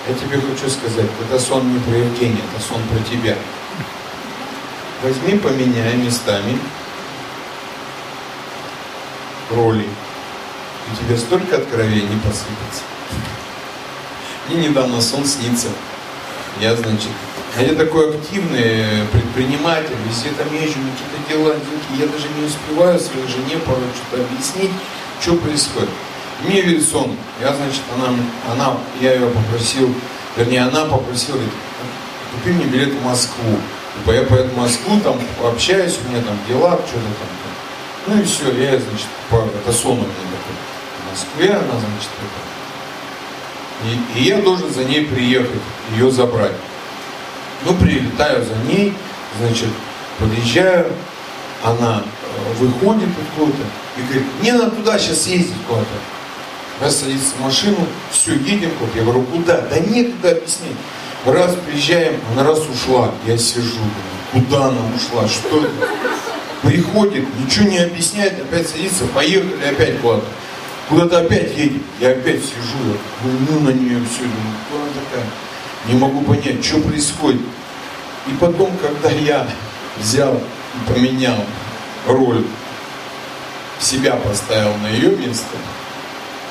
Я тебе хочу сказать, это сон не про Евгения, это сон про тебя. Возьми, поменяй местами роли. И тебе столько откровений посыпется. Мне недавно сон снится. Я, значит, я такой активный предприниматель, везде там езжу, какие-то дела, я даже не успеваю своей жене порой что-то объяснить, что происходит. Мне видит сон, я, значит, она, она, я ее попросил, вернее, она попросила, говорит, купи мне билет в Москву. Типа я поеду в Москву, там общаюсь, у меня там дела, что-то там. Ну и все, я, значит, по, это сон у меня такой. В Москве она, значит, это. И, и я должен за ней приехать, ее забрать. Ну, прилетаю за ней, значит, подъезжаю, она э, выходит откуда-то и говорит, мне надо туда сейчас ездить куда-то. Раз садится в машину, все, едем куда-то. Я говорю, куда? Да некогда объяснить. Раз приезжаем, она раз ушла, я сижу, куда она ушла, что это? Приходит, ничего не объясняет, опять садится, поехали опять куда-то. Куда-то опять едем. Я опять сижу, ну на нее все, думаю, кто она такая? Не могу понять, что происходит. И потом, когда я взял и поменял роль, себя поставил на ее место,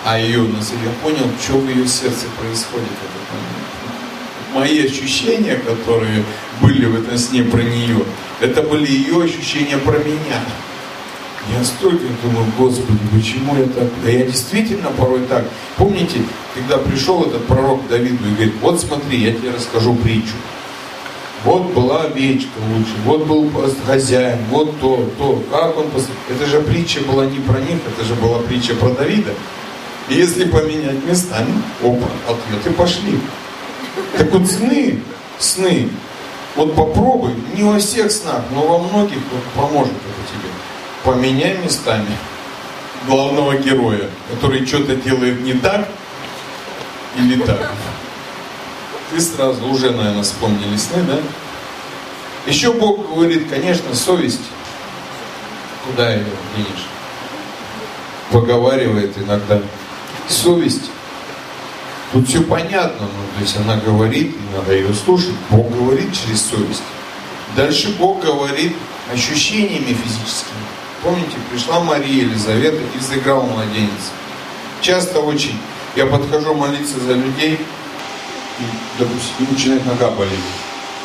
а ее на я понял, что в ее сердце происходит в этот момент мои ощущения, которые были в этом сне про нее, это были ее ощущения про меня. Я столько думаю, Господи, почему я так? Да я действительно порой так. Помните, когда пришел этот пророк Давиду и говорит, вот смотри, я тебе расскажу притчу. Вот была овечка лучше, вот был хозяин, вот то, то. Как он Это же притча была не про них, это же была притча про Давида. И если поменять местами, опа, ответы пошли. Так вот сны, сны, вот попробуй, не во всех снах, но во многих вот поможет это тебе. Поменяй местами главного героя, который что-то делает не так или так. Ты сразу уже, наверное, вспомнили сны, да? Еще Бог говорит, конечно, совесть. Куда ее денешь? Поговаривает иногда. Совесть Тут все понятно, ну, то есть она говорит, и надо ее слушать. Бог говорит через совесть. Дальше Бог говорит ощущениями физическими. Помните, пришла Мария Елизавета и заиграл младенец. Часто очень я подхожу молиться за людей, и, допустим, начинает нога болеть.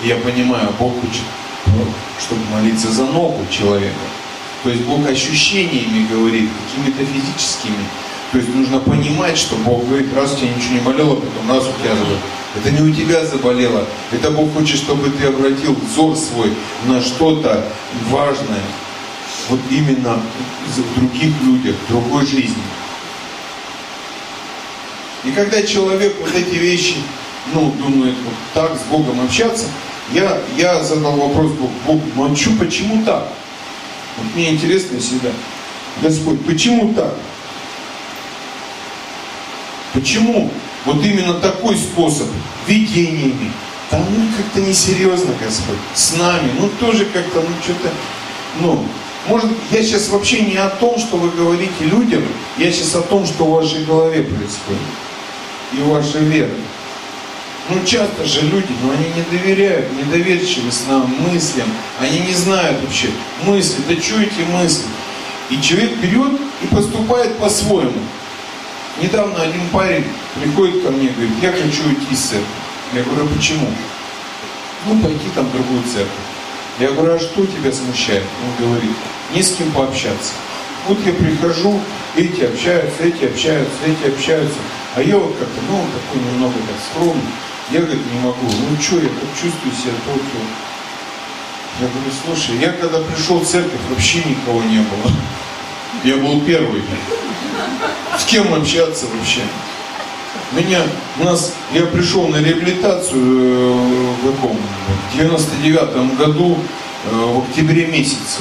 И я понимаю, Бог хочет, ну, чтобы молиться за ногу человека. То есть Бог ощущениями говорит, какими-то физическими. То есть нужно понимать, что Бог говорит, раз у тебя ничего не болело, потом раз у тебя заболело. Это не у тебя заболело. Это Бог хочет, чтобы ты обратил взор свой на что-то важное. Вот именно в других людях, в другой жизни. И когда человек вот эти вещи, ну, думает, вот так с Богом общаться, я, я задал вопрос Богу, Бог, что, почему так? Вот мне интересно всегда, Господь, почему так? Почему вот именно такой способ видениями? Да ну как-то несерьезно, Господь, с нами, ну тоже как-то, ну что-то, ну, может, я сейчас вообще не о том, что вы говорите людям, я сейчас о том, что в вашей голове происходит и в вашей вере. Ну, часто же люди, ну, они не доверяют, недоверчивы с нам мыслям, они не знают вообще мысли, да что эти мысли? И человек берет и поступает по-своему. Недавно один парень приходит ко мне и говорит, я хочу уйти из церкви. Я говорю, а почему? Ну, пойти там в другую церковь. Я говорю, а что тебя смущает? Он говорит, не с кем пообщаться. Вот я прихожу, эти общаются, эти общаются, эти общаются. А я вот как-то, ну, такой немного так скромный. Я, говорит, не могу. Ну, что, я как чувствую себя то, то. Я говорю, слушай, я когда пришел в церковь, вообще никого не было. Я был первый. С кем общаться вообще? Меня, у нас, я пришел на реабилитацию э, в каком? В 99 году, э, в октябре месяце.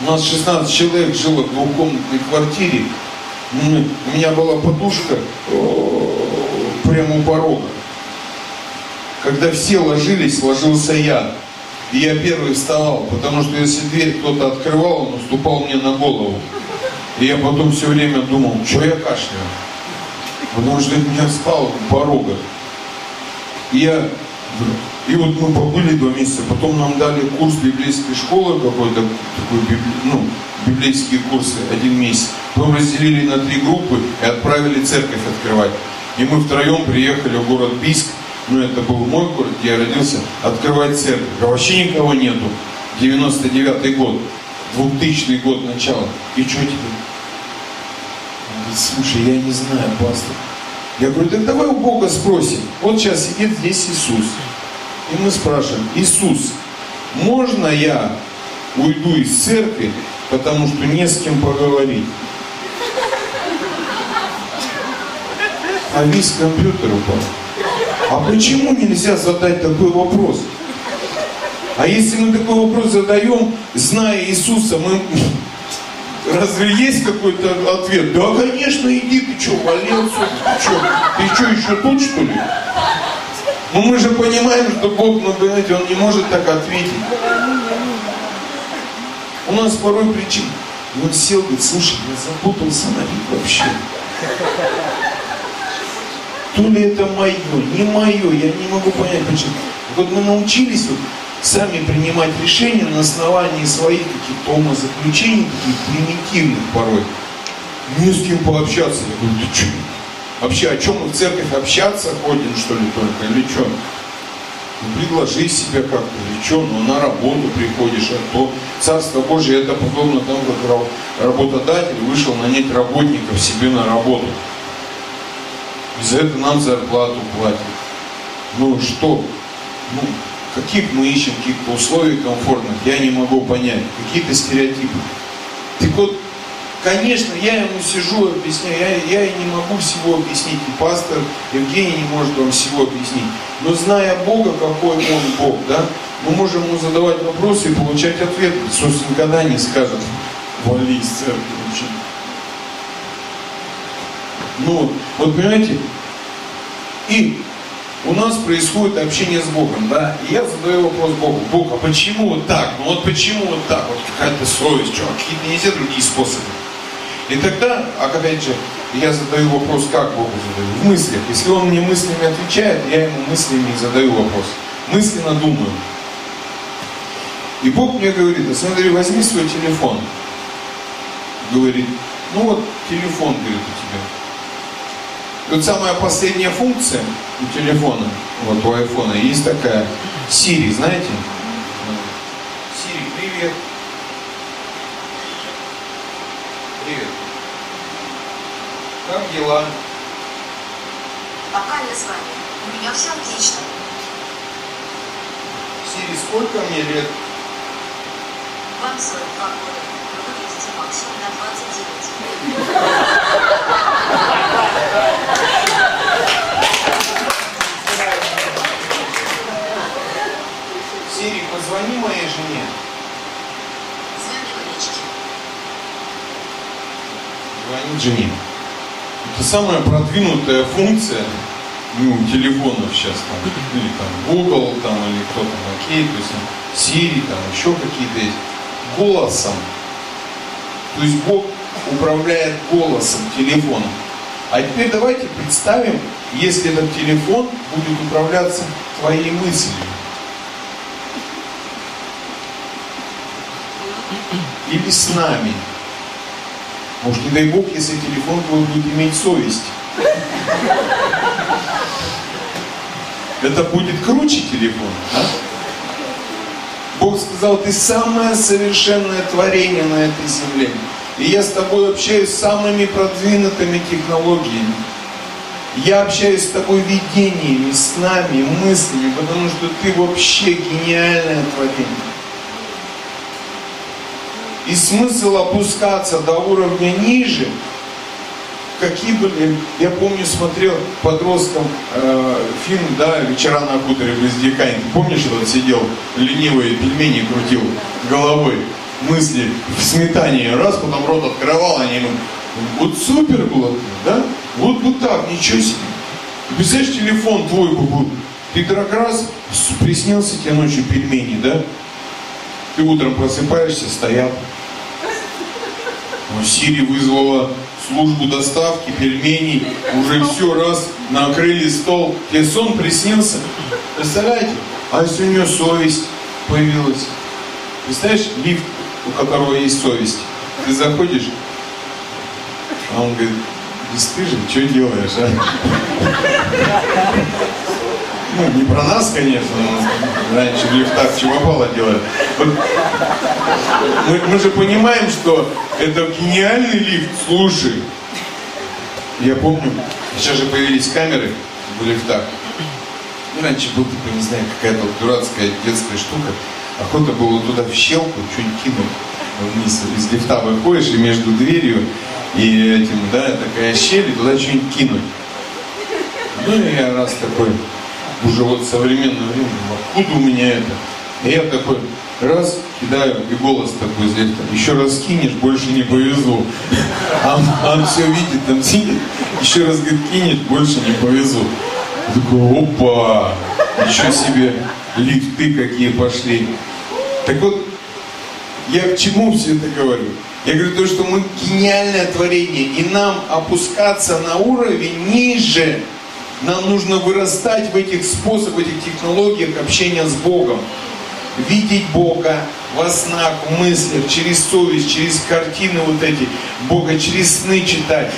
У нас 16 человек жило в двухкомнатной квартире. У меня была подушка прямо у порога. Когда все ложились, ложился я. И я первый вставал, потому что если дверь кто-то открывал, он наступал мне на голову. И я потом все время думал, что я кашляю. Потому что я спал у порога. И я и вот мы побыли два месяца, потом нам дали курс библейской школы какой-то, такой, ну, библейские курсы один месяц. Потом разделили на три группы и отправили церковь открывать. И мы втроем приехали в город Бийск, ну это был мой город, где я родился, открывать церковь. А вообще никого нету. 99 год, 2000 год начала. И что тебе? слушай, я не знаю, пастор. Я говорю, так давай у Бога спросим. Вот сейчас сидит здесь Иисус. И мы спрашиваем, Иисус, можно я уйду из церкви, потому что не с кем поговорить? А весь компьютер упал. А почему нельзя задать такой вопрос? А если мы такой вопрос задаем, зная Иисуса, мы... Разве есть какой-то ответ? Да, конечно, иди, ты что, болел, ты что, ты что, еще тут, что ли? Но ну, мы же понимаем, что Бог, ну, понимаете, Он не может так ответить. У нас порой причин. И он сел, говорит, слушай, я запутался на вид вообще. То ли это мое, не мое, я не могу понять, почему. Вот мы научились вот сами принимать решения на основании своих каких-то умозаключений, таких примитивных порой. Не с кем пообщаться. Я говорю, ты что? Вообще, о чем мы в церковь общаться ходим, что ли, только, или что? Ну, предложи себя как-то, или что, ну, на работу приходишь, а то Царство Божие, это подобно тому, как работодатель вышел нанять работников себе на работу. И за это нам зарплату платят. Ну что? Ну, каких мы ищем каких-то условий комфортных, я не могу понять. Какие-то стереотипы. Так вот, конечно, я ему сижу, объясняю, я, я не могу всего объяснить, и пастор Евгений не может вам всего объяснить. Но зная Бога, какой Он Бог, да, мы можем ему задавать вопросы и получать ответ. Иисус никогда не скажет, вали из церкви вообще. Ну, вот понимаете, и у нас происходит общение с Богом, да, и я задаю вопрос Богу, Бог, а почему вот так? Ну вот почему вот так? Вот какая-то совесть, что, какие-то нельзя другие способы. И тогда, а опять же, я задаю вопрос, как Богу задаю? В мыслях. Если Он мне мыслями отвечает, я ему мыслями задаю вопрос. Мысленно думаю. И Бог мне говорит, а смотри, возьми свой телефон. Говорит, ну вот телефон, говорит, у тебя. Вот самая последняя функция у телефона, вот у айфона, есть такая Siri, знаете? Siri, привет. Привет. Как дела? Пока я с вами. У меня все отлично. Сири, сколько мне лет? Вам 42 года. Вы выглядите максимум на 29. Сири, позвони моей жене. Звони Маричке. Жене. Это самая продвинутая функция ну, телефонов сейчас там, или там Google, там, или кто там, окей, то есть там, Siri, там еще какие-то есть, голосом. То есть Бог управляет голосом телефона. А теперь давайте представим, если этот телефон будет управляться твоей мыслью. Или с нами. Может, не дай Бог, если телефон будет иметь совесть. Это будет круче телефон, да? Бог сказал, ты самое совершенное творение на этой земле. И я с тобой общаюсь с самыми продвинутыми технологиями. Я общаюсь с тобой видениями, с нами, мыслями, потому что ты вообще гениальное творение. И смысл опускаться до уровня ниже, какие были, я помню, смотрел подростком э, фильм, да, «Вечера на хуторе близ Дикань». Ты помнишь, этот сидел, ленивые пельмени крутил головой, мысли в сметане, раз, потом рот открывал, они ему, вот супер было, да? Вот, вот так, ничего себе. Представляешь, телефон твой бы был, ты так раз приснился тебе ночью пельмени, да? Ты утром просыпаешься, стоят. Ну, Сири вызвала службу доставки пельменей, уже все раз накрыли стол. Тебе сон приснился. Представляете? А если у нее совесть появилась? Представляешь, лифт, у которого есть совесть. Ты заходишь, а он говорит, бесстыжий, что делаешь, а? Ну, не про нас, конечно, но раньше в лифтах чего попало делали. Мы, мы же понимаем, что это гениальный лифт, слушай. Я помню, сейчас же появились камеры в лифтах. Ну, раньше был такой, не знаю, какая-то вот дурацкая детская штука. Охота было туда в щелку что-нибудь кинуть вниз. Из лифта выходишь и между дверью и этим, да, такая щель, и туда что-нибудь кинуть. Ну, и я раз такой, уже вот современное время, откуда у меня это? И я такой, раз, кидаю, и голос такой из лифта, еще раз кинешь, больше не повезу. А он, он все видит, там сидит, еще раз говорит, кинешь, больше не повезу. Я такой, опа, еще себе лифты какие пошли. Так вот, я к чему все это говорю? Я говорю, то, что мы гениальное творение, и нам опускаться на уровень ниже, нам нужно вырастать в этих способах, в этих технологиях общения с Богом. Видеть Бога во снах, в мыслях, через совесть, через картины вот эти Бога, через сны читать,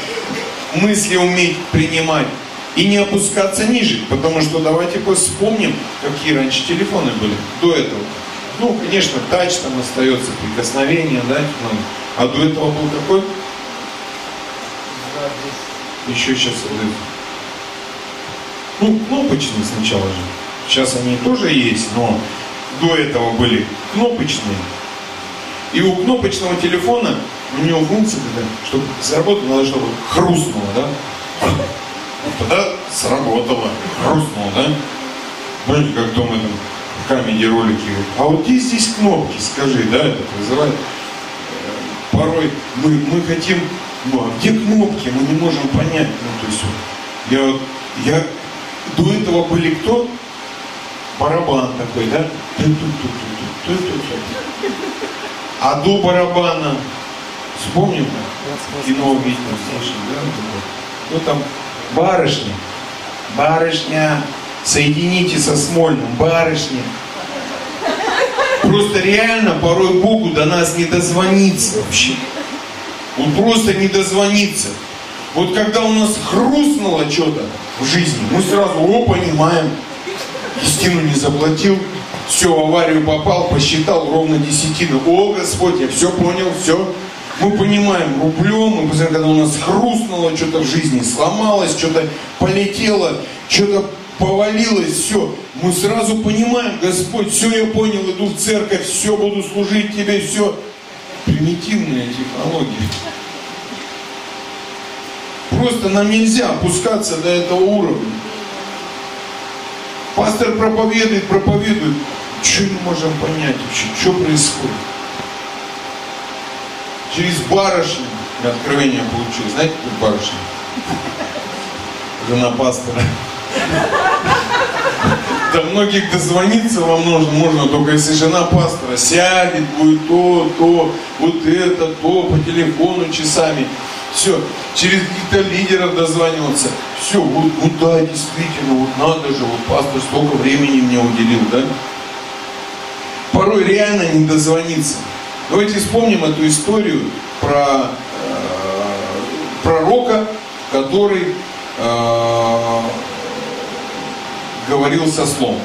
мысли уметь принимать и не опускаться ниже. Потому что давайте просто вспомним, какие раньше телефоны были до этого. Ну, конечно, тач там остается, прикосновение, да, ну, а до этого был какой? Еще сейчас вот Ну, кнопочные сначала же. Сейчас они тоже есть, но до этого были кнопочные. И у кнопочного телефона, у него функция такая, чтобы заработало, надо, чтобы хрустнуло, да? Тогда сработало, хрустнуло, да? Помните, как дома там в камеди ролики а вот где здесь кнопки, скажи, да, это вызывает. Порой мы, мы хотим, ну, а где кнопки, мы не можем понять. Ну, то есть, я я, до этого были кто? Барабан такой, да? А до барабана, вспомним, кино видел, слышал, да? Ну там барышня, барышня, соедините со Смольным, барышня. Просто реально порой Богу до нас не дозвониться вообще. Он просто не дозвонится. Вот когда у нас хрустнуло что-то в жизни, мы сразу, о, понимаем, Истину не заплатил, все, в аварию попал, посчитал ровно десятину. О, Господь, я все понял, все. Мы понимаем рублем, мы понимаем, когда у нас хрустнуло что-то в жизни, сломалось, что-то полетело, что-то повалилось, все. Мы сразу понимаем, Господь, все я понял, иду в церковь, все буду служить Тебе, все. Примитивные технологии. Просто нам нельзя опускаться до этого уровня. Пастор проповедует, проповедует. Что не можем понять вообще, что происходит? Через барышню я откровение получил. Знаете, как барышня? Жена пастора. До многих дозвониться вам нужно, можно только если жена пастора сядет, будет то, то, вот это, то, по телефону часами. Все, через каких-то лидеров дозваниваться. Все, вот, вот да, действительно, вот надо же, вот пастор столько времени мне уделил, да? Порой реально не дозвониться. Давайте вспомним эту историю про э, пророка, который э, говорил со слом.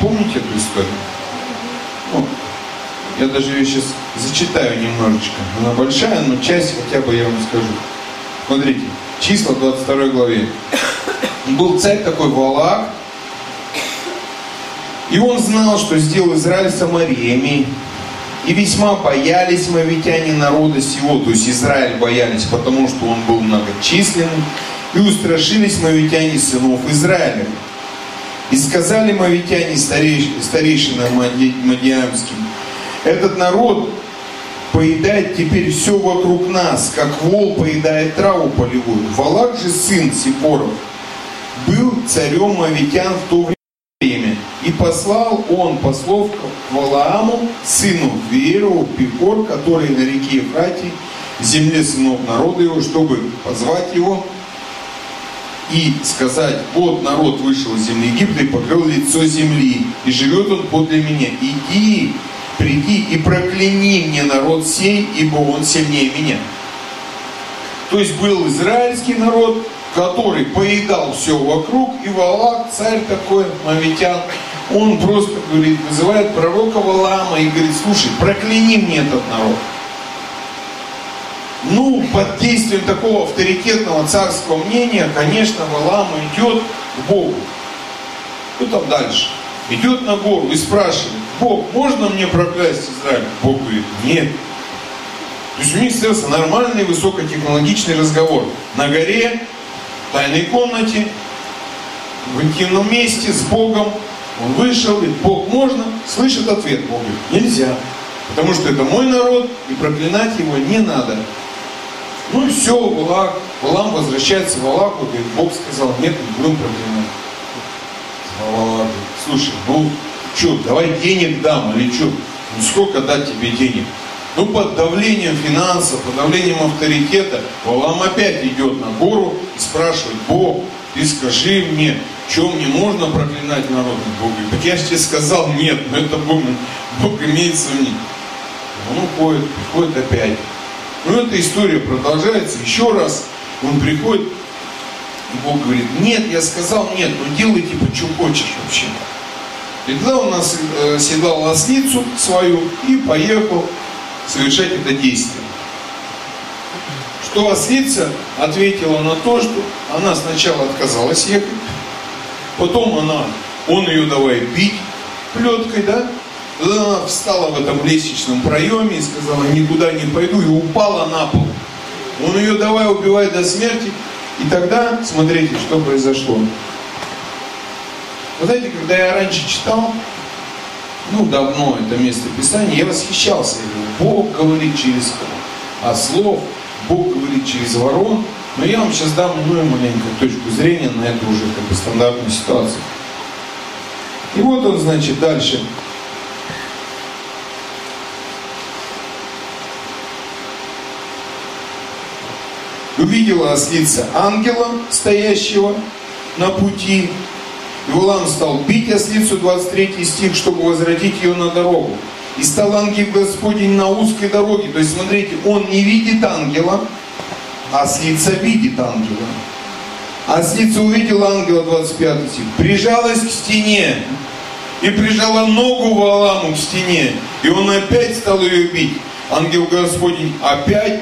Помните эту историю? Я даже ее сейчас зачитаю немножечко. Она большая, но часть хотя бы я вам скажу. Смотрите, числа 22 главе. Был царь такой Валак, и он знал, что сделал Израиль Самариями, и весьма боялись мавитяне народа сего, то есть Израиль боялись, потому что он был многочисленным, и устрашились мавитяне сынов Израиля. И сказали мавитяне старейш, старейшинам Мадиамским, этот народ поедает теперь все вокруг нас, как вол поедает траву полевую. Валак же сын Сипоров был царем Мавитян в то время. И послал он послов к Валааму, сыну Веру, Пикор, который на реке Ефрате, земле сынов народа его, чтобы позвать его и сказать, вот народ вышел из земли Египта и покрыл лицо земли, и живет он подле меня. Иди приди и прокляни мне народ сей, ибо он сильнее меня. То есть был израильский народ, который поедал все вокруг, и Валак, царь такой, мавитян, он просто говорит, вызывает пророка Валама и говорит, слушай, прокляни мне этот народ. Ну, под действием такого авторитетного царского мнения, конечно, Валам идет к Богу. Что там дальше? Идет на гору и спрашивает, Бог, можно мне проклясть Израиль? Бог говорит, нет. То есть у них состоялся нормальный высокотехнологичный разговор. На горе, в тайной комнате, в интимном месте с Богом. Он вышел, говорит, Бог можно? Слышит ответ. Бог говорит, нельзя. Потому что это мой народ, и проклинать его не надо. Ну и все, Валак, Валам возвращается в Валаку, говорит, Бог сказал, нет, не будем проклинать. Валак слушай, ну что, давай денег дам или что? Ну сколько дать тебе денег? Ну, под давлением финансов, под давлением авторитета, Валам опять идет на гору и спрашивает, Бог, ты скажи мне, чем мне можно проклинать народ? Бог говорит, так я же тебе сказал, нет, но это Бог, Бог имеется в них. Он уходит, приходит опять. Ну, эта история продолжается. Еще раз он приходит, и Бог говорит, нет, я сказал нет, но делай типа, что хочешь вообще. И тогда он нас э, седлал ослицу свою и поехал совершать это действие. Что ослица ответила на то, что она сначала отказалась ехать, потом она, он ее давай бить плеткой, да? Тогда она встала в этом лестничном проеме и сказала, никуда не пойду, и упала на пол. Он ее давай убивать до смерти, и тогда, смотрите, что произошло. Вы знаете, когда я раньше читал, ну, давно это место Писания, я восхищался. Я говорю, Бог говорит через ослов, Бог говорит через ворон. Но я вам сейчас дам иную маленькую точку зрения на эту уже как бы стандартную ситуацию. И вот он, значит, дальше. Увидела ослица ангела, стоящего на пути, и Валам стал бить ослицу, 23 стих, чтобы возвратить ее на дорогу. И стал ангел Господень на узкой дороге. То есть, смотрите, он не видит ангела, а ослица видит ангела. Ослица увидела ангела, 25 стих, прижалась к стене и прижала ногу Валаму к стене. И он опять стал ее бить. Ангел Господень опять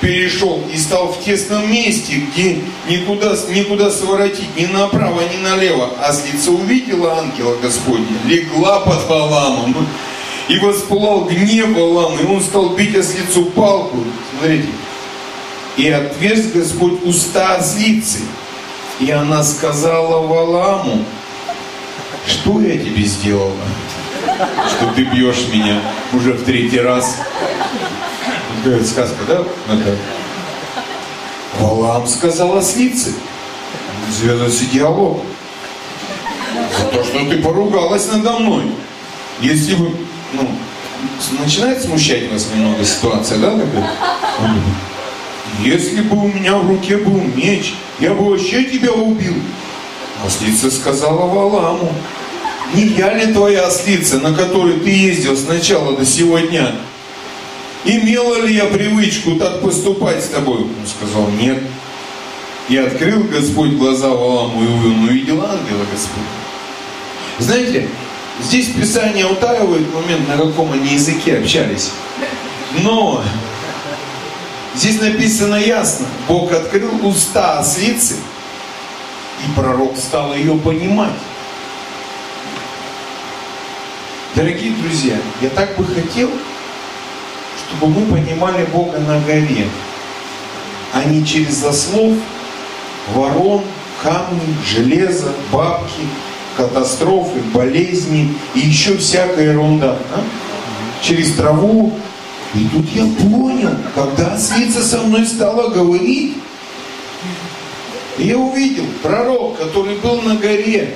перешел и стал в тесном месте, где никуда, никуда своротить ни направо, ни налево. А слица увидела ангела Господня, легла под Валамом, и воспылал гнев Валам, и он стал бить ослицу палку. Смотрите. И отверз Господь уста ослицы. И она сказала Валаму, что я тебе сделала, что ты бьешь меня уже в третий раз. Говорит, сказка, да? Валам сказал ослице. Завязался диалог. За то, что ты поругалась надо мной. Если бы, ну, начинает смущать вас немного ситуация, да, такая? Если бы у меня в руке был меч, я бы вообще тебя убил. Ослица сказала Валаму, не я ли твоя ослица, на которой ты ездил с начала до сего дня? Имела ли я привычку так поступать с тобой? Он сказал, нет. И открыл Господь глаза Валаму, и он увидел ангела Господь. Знаете, здесь Писание утаивает момент, на каком они языке общались. Но здесь написано ясно, Бог открыл уста ослицы, и пророк стал ее понимать. Дорогие друзья, я так бы хотел, чтобы мы понимали Бога на горе, а не через заслов, ворон, камни, железо, бабки, катастрофы, болезни и еще всякая ерунда. А? Через траву. И тут я понял, когда ослица со мной стала говорить, я увидел пророк, который был на горе,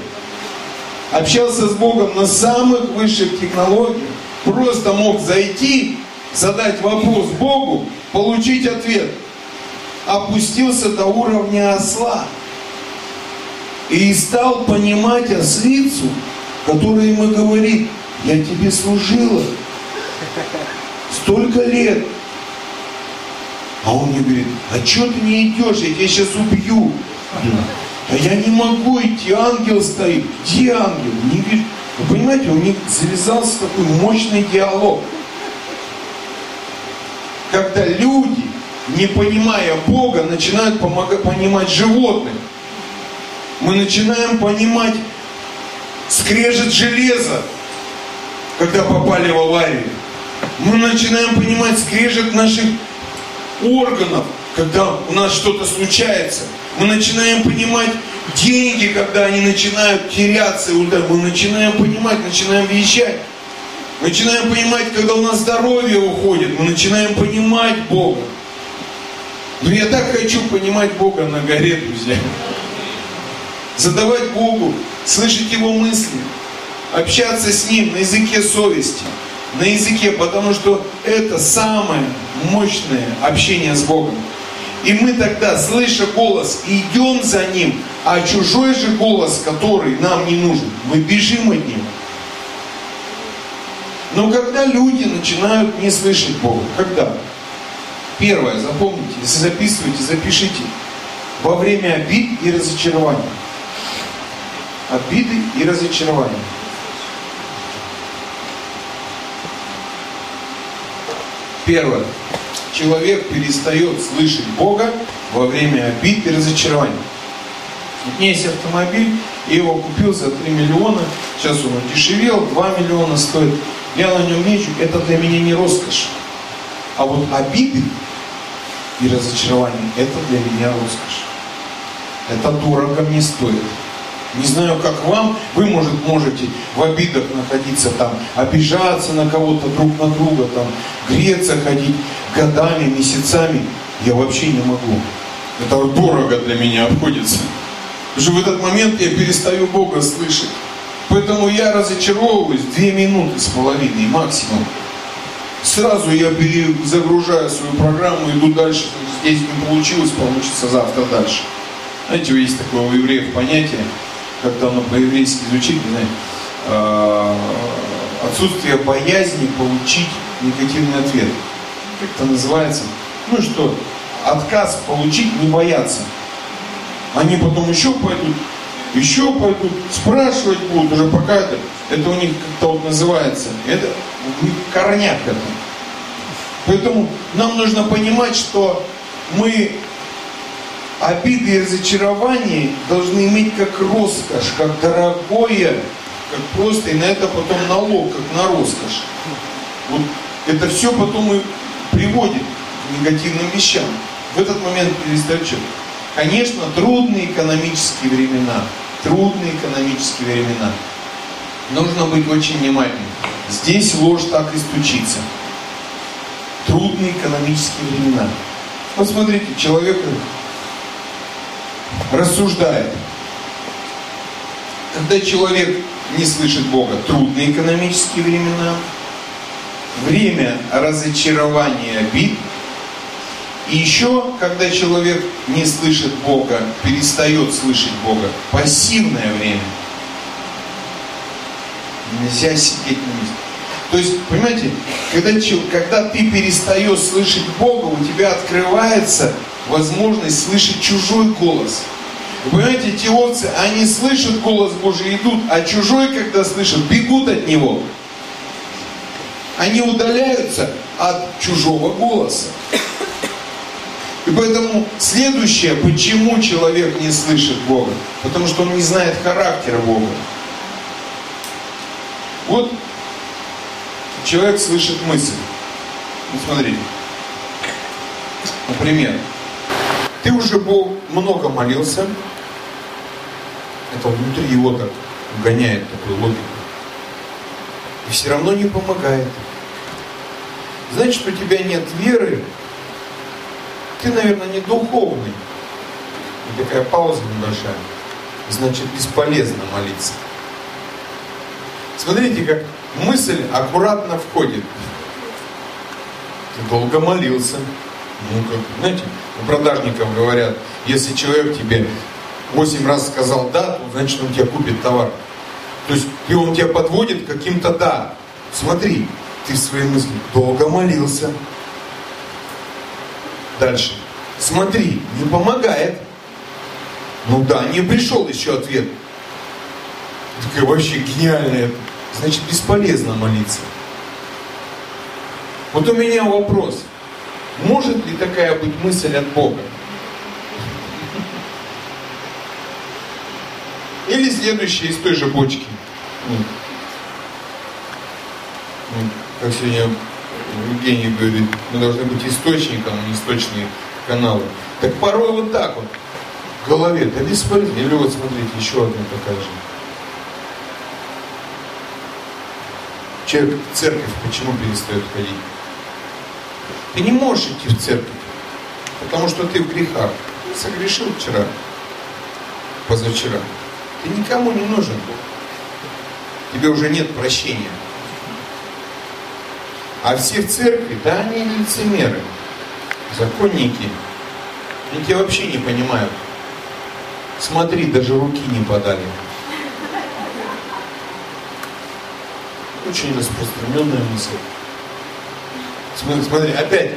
общался с Богом на самых высших технологиях, просто мог зайти, задать вопрос Богу, получить ответ. Опустился до уровня осла. И стал понимать ослицу, которая ему говорит, я тебе служила столько лет. А он мне говорит, а что ты не идешь, я тебя сейчас убью. А я не могу идти, ангел стоит. Где ангел? Не вижу. Вы понимаете, у них завязался такой мощный диалог. Когда люди, не понимая Бога, начинают помогать, понимать животных. Мы начинаем понимать скрежет железа, когда попали в аварию. Мы начинаем понимать скрежет наших органов, когда у нас что-то случается. Мы начинаем понимать деньги, когда они начинают теряться. Мы начинаем понимать, начинаем Начинаем понимать, когда у нас здоровье уходит. Мы начинаем понимать Бога. Но я так хочу понимать Бога на горе, друзья. Задавать Богу, слышать Его мысли, общаться с Ним на языке совести. на языке, потому что это самое мощное общение с Богом. И мы тогда, слыша голос, идем за ним, а чужой же голос, который нам не нужен, мы бежим от него. Но когда люди начинают не слышать Бога, когда? Первое, запомните, если записываете, запишите. Во время обид и разочарования. Обиды и разочарования. Первое. Человек перестает слышать Бога во время обид и разочарований. У есть автомобиль, я его купил за 3 миллиона, сейчас он дешевел, 2 миллиона стоит. Я на нем езжу, это для меня не роскошь. А вот обиды и разочарования, это для меня роскошь. Это дорого мне стоит. Не знаю, как вам, вы, может, можете в обидах находиться там, обижаться на кого-то друг на друга, там, греться, ходить годами, месяцами. Я вообще не могу. Это дорого для меня обходится. Потому в этот момент я перестаю Бога слышать. Поэтому я разочаровываюсь две минуты с половиной максимум. Сразу я перезагружаю свою программу, иду дальше. Здесь не получилось, получится завтра дальше. Знаете, есть такое у евреев понятие, когда оно по-еврейски звучит, не э, отсутствие боязни получить негативный ответ. Как это называется? Ну что, отказ получить, не бояться. Они потом еще пойдут, еще пойдут, спрашивать будут, уже пока это, это у них как-то вот называется, это корняк это. Поэтому нам нужно понимать, что мы обиды и разочарования должны иметь как роскошь, как дорогое, как просто, и на это потом налог, как на роскошь. Вот это все потом и приводит к негативным вещам. В этот момент перестает что? Конечно, трудные экономические времена. Трудные экономические времена. Нужно быть очень внимательным. Здесь ложь так и стучится. Трудные экономические времена. Вот смотрите, человек рассуждает. Когда человек не слышит Бога, трудные экономические времена, время разочарования обид, и еще, когда человек не слышит Бога, перестает слышать Бога, пассивное время. Нельзя сидеть на месте. То есть, понимаете, когда, когда ты перестаешь слышать Бога, у тебя открывается возможность слышать чужой голос. Вы понимаете, эти овцы, они слышат голос Божий, идут, а чужой, когда слышат, бегут от него. Они удаляются от чужого голоса. И поэтому следующее, почему человек не слышит Бога? Потому что он не знает характера Бога. Вот человек слышит мысль. Вот смотрите. Например, ты уже Бог много молился, это внутри его так гоняет такую логику. И все равно не помогает. Значит, у тебя нет веры, ты, наверное, не духовный. И такая пауза небольшая. Значит, бесполезно молиться. Смотрите, как мысль аккуратно входит. Ты долго молился. Ну, как, знаете, у продажников говорят, если человек тебе 8 раз сказал да, то значит он тебе купит товар. То есть и он тебя подводит каким-то да. Смотри, ты в своей мысли долго молился. Дальше. Смотри, не помогает. Ну да, не пришел еще ответ. Такая вообще гениальная. Значит, бесполезно молиться. Вот у меня вопрос. Может ли такая быть мысль от Бога? Или следующее из той же бочки. Ну, ну, как сегодня Евгений говорит, мы должны быть источником, а не источные каналы. Так порой вот так вот в голове, да бесполезно. Или вот смотрите, еще одна такая же. Человек в церковь почему перестает ходить? Ты не можешь идти в церковь, потому что ты в грехах. Ты согрешил вчера, позавчера. Ты никому не нужен. Тебе уже нет прощения. А все в церкви, да они лицемеры, законники. Они тебя вообще не понимают. Смотри, даже руки не подали. Очень распространенная мысль. Смотри, смотри, опять.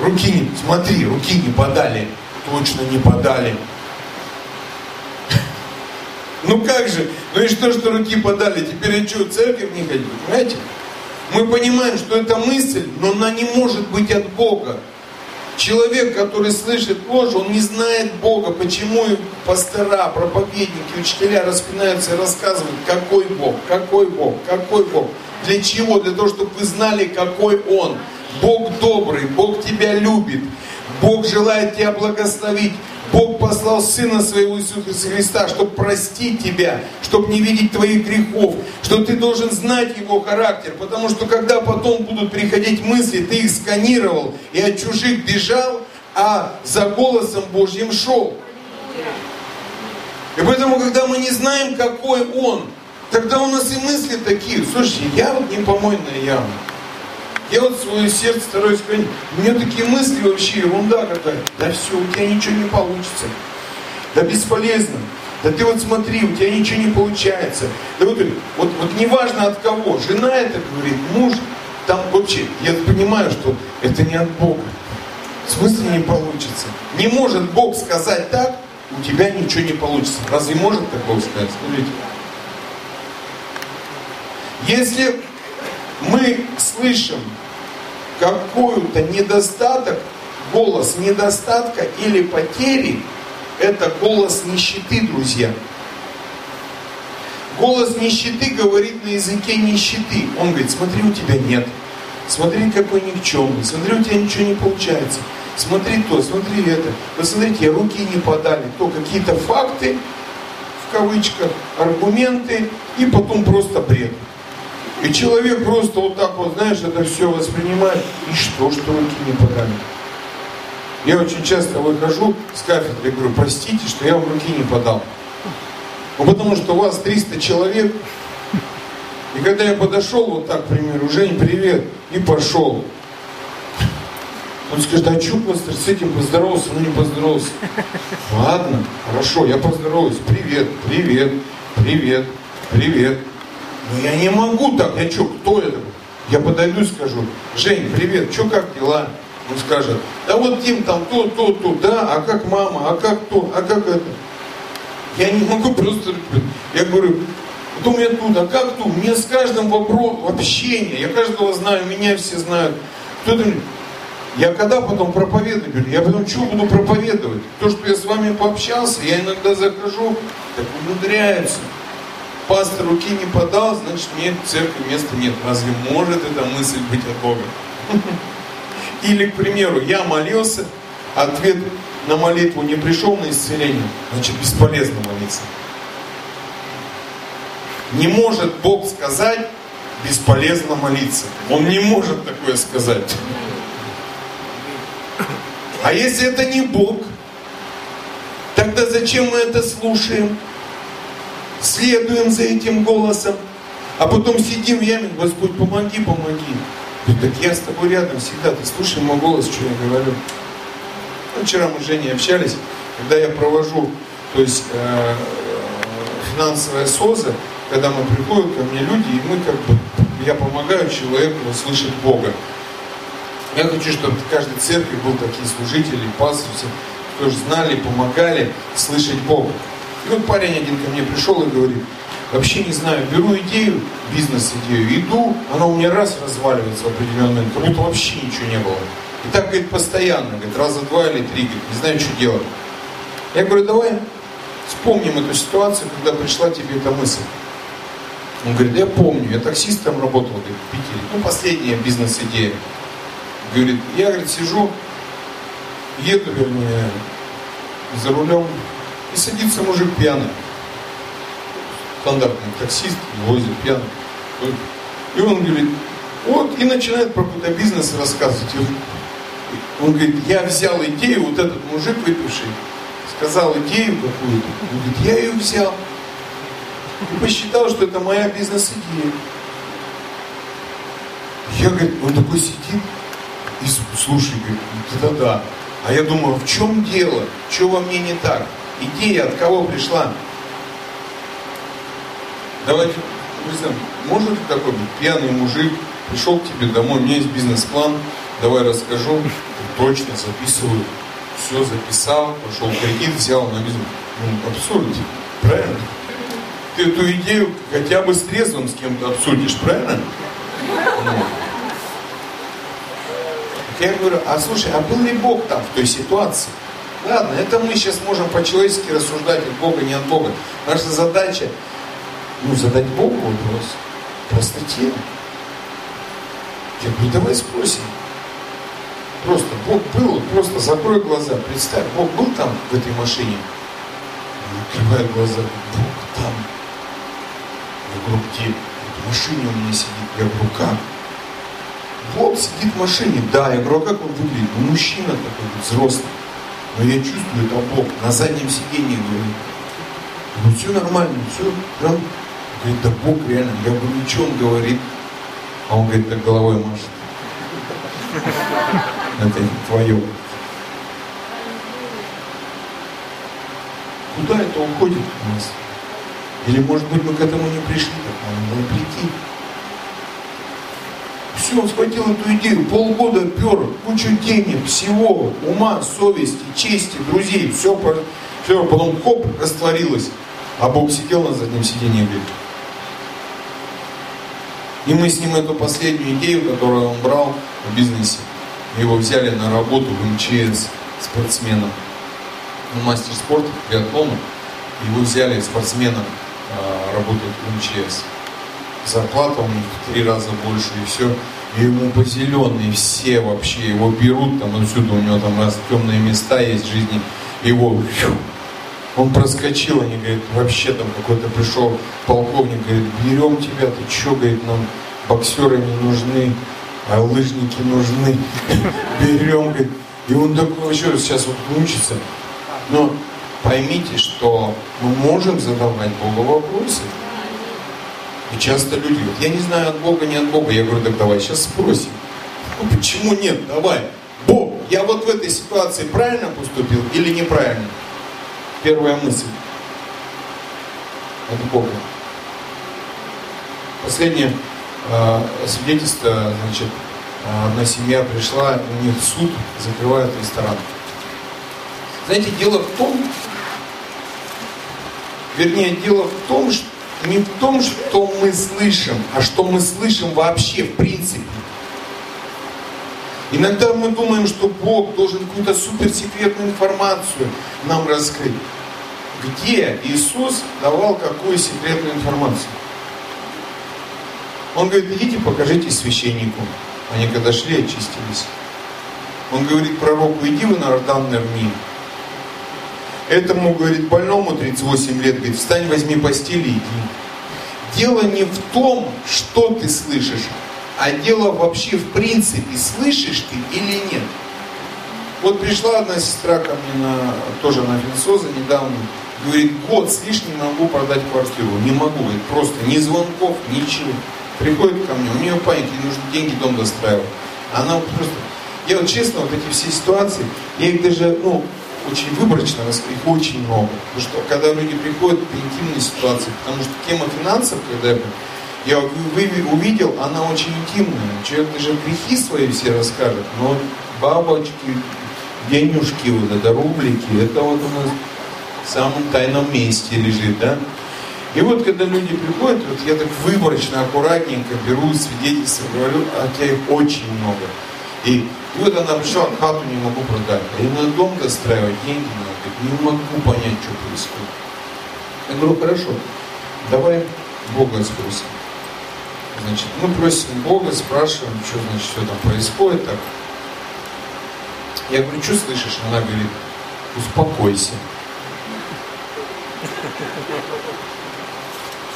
Руки смотри, руки не подали. Точно не подали. Ну как же? Ну и что, что руки подали? Теперь я что, в церковь не ходить? Понимаете? Мы понимаем, что это мысль, но она не может быть от Бога. Человек, который слышит ложь, он не знает Бога. Почему пастора, проповедники, учителя распинаются и рассказывают, какой Бог, какой Бог, какой Бог. Для чего? Для того, чтобы вы знали, какой Он. Бог добрый, Бог тебя любит, Бог желает тебя благословить. Бог послал Сына Своего Иисуса Христа, чтобы простить тебя, чтобы не видеть твоих грехов, что ты должен знать Его характер, потому что когда потом будут приходить мысли, ты их сканировал и от чужих бежал, а за голосом Божьим шел. И поэтому, когда мы не знаем, какой Он, тогда у нас и мысли такие. Слушайте, я вот не помойная яма. Я вот свое сердце стараюсь хранить. У меня такие мысли вообще, ерунда какая. Да все, у тебя ничего не получится. Да бесполезно. Да ты вот смотри, у тебя ничего не получается. Да вот, вот, вот неважно от кого. Жена это говорит, муж. Там вообще, я понимаю, что это не от Бога. В смысле не получится? Не может Бог сказать так, у тебя ничего не получится. Разве может так Бог сказать? Смотрите. Если мы слышим какой-то недостаток, голос недостатка или потери, это голос нищеты, друзья. Голос нищеты говорит на языке нищеты. Он говорит, смотри, у тебя нет. Смотри, какой никчемный. Смотри, у тебя ничего не получается. Смотри то, смотри это. Вы смотрите, руки не подали. То какие-то факты, в кавычках, аргументы, и потом просто бред. И человек просто вот так вот, знаешь, это все воспринимает. И что, что руки не подали? Я очень часто выхожу с кафедры и говорю, простите, что я вам руки не подал. Ну, потому что у вас 300 человек. И когда я подошел вот так, к примеру, Жень, привет, и пошел. Он скажет, а что, пастор, с этим поздоровался? Ну, не поздоровался. Ладно, хорошо, я поздороваюсь. Привет, привет, привет, привет. Но я не могу так, я что, кто это? Я подойду и скажу, Жень, привет, что, как дела? Он скажет, да вот Дим там то, то, то, да, а как мама, а как то, а как это? Я не могу просто, я говорю, вот у меня тут, а как тут? Мне с каждым вопрос, общение, я каждого знаю, меня все знают. Кто-то я когда потом проповедую, я потом что буду проповедовать? То, что я с вами пообщался, я иногда захожу, так умудряются пастор руки не подал, значит нет, в церкви места нет. Разве может эта мысль быть от Бога? Или, к примеру, я молился, ответ на молитву не пришел на исцеление, значит бесполезно молиться. Не может Бог сказать, бесполезно молиться. Он не может такое сказать. А если это не Бог, тогда зачем мы это слушаем? Следуем за этим голосом, а потом сидим в яме, Господь, помоги, помоги. Говорит, так я с тобой рядом всегда, ты слушай мой голос, что я говорю. Ну, вчера мы с Женей общались, когда я провожу, то есть э, финансовая СОЗа, когда мы приходят ко мне люди, и мы как бы, я помогаю человеку услышать Бога. Я хочу, чтобы в каждой церкви был такие служители, пастырь, тоже знали, помогали слышать Бога. И вот парень один ко мне пришел и говорит, вообще не знаю, беру идею, бизнес-идею, иду, она у меня раз разваливается в определенный момент, как будто вообще ничего не было. И так, говорит, постоянно, говорит, раза два или три, говорит, не знаю, что делать. Я говорю, давай вспомним эту ситуацию, когда пришла тебе эта мысль. Он говорит, я помню, я таксистом работал говорит, в Питере. Ну, последняя бизнес-идея. Говорит, я, говорит, сижу, еду, вернее, за рулем, и садится мужик пьяный. Стандартный таксист, возит пьяный. И он говорит, вот, и начинает про бизнес рассказывать. Он говорит, я взял идею, вот этот мужик выпивший, сказал идею какую-то. Он говорит, я ее взял. И посчитал, что это моя бизнес-идея. Я, говорит, он такой сидит и с- слушай, говорит, это да. А я думаю, в чем дело? Что во мне не так? Идея от кого пришла? Давайте, представим, может такой быть пьяный мужик, пришел к тебе домой, у меня есть бизнес-план, давай расскажу, точно записываю, все записал, пошел кредит, взял на бизнес. Ну, абсурд, правильно? Ты эту идею хотя бы с трезвым с кем-то обсудишь, правильно? Я говорю, а слушай, а был ли Бог там в той ситуации? Ладно, это мы сейчас можем по-человечески рассуждать от Бога, не от Бога. Наша задача, ну, задать Богу вопрос. в Простоте. Я говорю, давай спросим. Просто Бог был, просто закрой глаза, представь, Бог был там в этой машине. Он открывает глаза, Бог там. Я говорю, где? В машине у меня сидит. Я говорю, как? Бог сидит в машине. Да, я говорю, а как он выглядит? Ну, мужчина такой, взрослый. Но я чувствую, Бог. На заднем сиденье, говорю. Ну, все нормально, все. Прям. Говорит, да Бог реально. Я что он говорит? А он говорит, так головой машет. Это твое. Куда это уходит у нас? Или, может быть, мы к этому не пришли, так надо было прийти. Все, он схватил эту идею, полгода пер, кучу денег, всего, ума, совести, чести, друзей, все, все потом хоп, растворилось. А Бог сидел на заднем сиденье и говорит. И мы с ним эту последнюю идею, которую он брал в бизнесе, его взяли на работу в МЧС спортсменом. Он мастер спорта, биатлона. Его взяли спортсменом а, работать в МЧС. Зарплата у них в три раза больше и все. Ему по зеленой все вообще его берут, там отсюда у него там раз темные места есть в жизни. Его фью, он проскочил, они говорят, вообще там какой-то пришел полковник, говорит, берем тебя, ты что, говорит, нам боксеры не нужны, а лыжники нужны, берем, говорит. И он такой вообще сейчас вот учится. Но поймите, что мы можем задавать Богу вопросы. И часто люди говорят, я не знаю от Бога, не от Бога. Я говорю, так давай сейчас спросим. Ну почему нет? Давай. Бог, я вот в этой ситуации правильно поступил или неправильно? Первая мысль. От Бога. Последнее э, свидетельство, значит, э, одна семья пришла, у них суд, закрывают ресторан. Знаете, дело в том, вернее, дело в том, что не в том, что мы слышим, а что мы слышим вообще в принципе. Иногда мы думаем, что Бог должен какую-то суперсекретную информацию нам раскрыть. Где Иисус давал какую секретную информацию? Он говорит, идите покажите священнику. Они когда шли, очистились. Он говорит пророку, иди в Иордан нырни. Этому, говорит, больному 38 лет, говорит, встань, возьми постель и иди. Дело не в том, что ты слышишь, а дело вообще в принципе, слышишь ты или нет. Вот пришла одна сестра ко мне на, тоже на Финсоза недавно, говорит, год с лишним могу продать квартиру. Не могу, говорит, просто ни звонков, ничего. Приходит ко мне, у нее паника, ей нужно деньги дом достраивать. Она просто... Я вот честно, вот эти все ситуации, я их даже, ну, очень выборочно их очень много. Потому что когда люди приходят по интимной ситуации, потому что тема финансов, когда я, я увидел, она очень интимная. Человек даже грехи свои все расскажет, но бабочки, денежки, вот это рублики, это вот у нас в самом тайном месте лежит, да? И вот когда люди приходят, вот я так выборочно, аккуратненько беру свидетельства, говорю, а тебя их очень много. И, вот она пришла, хату не могу продать, и на дом достраивать деньги надо, не могу понять, что происходит. Я говорю, хорошо, давай Бога спросим. Значит, мы просим Бога, спрашиваем, что значит, что там происходит. Так. Я говорю, что слышишь? Она говорит, успокойся.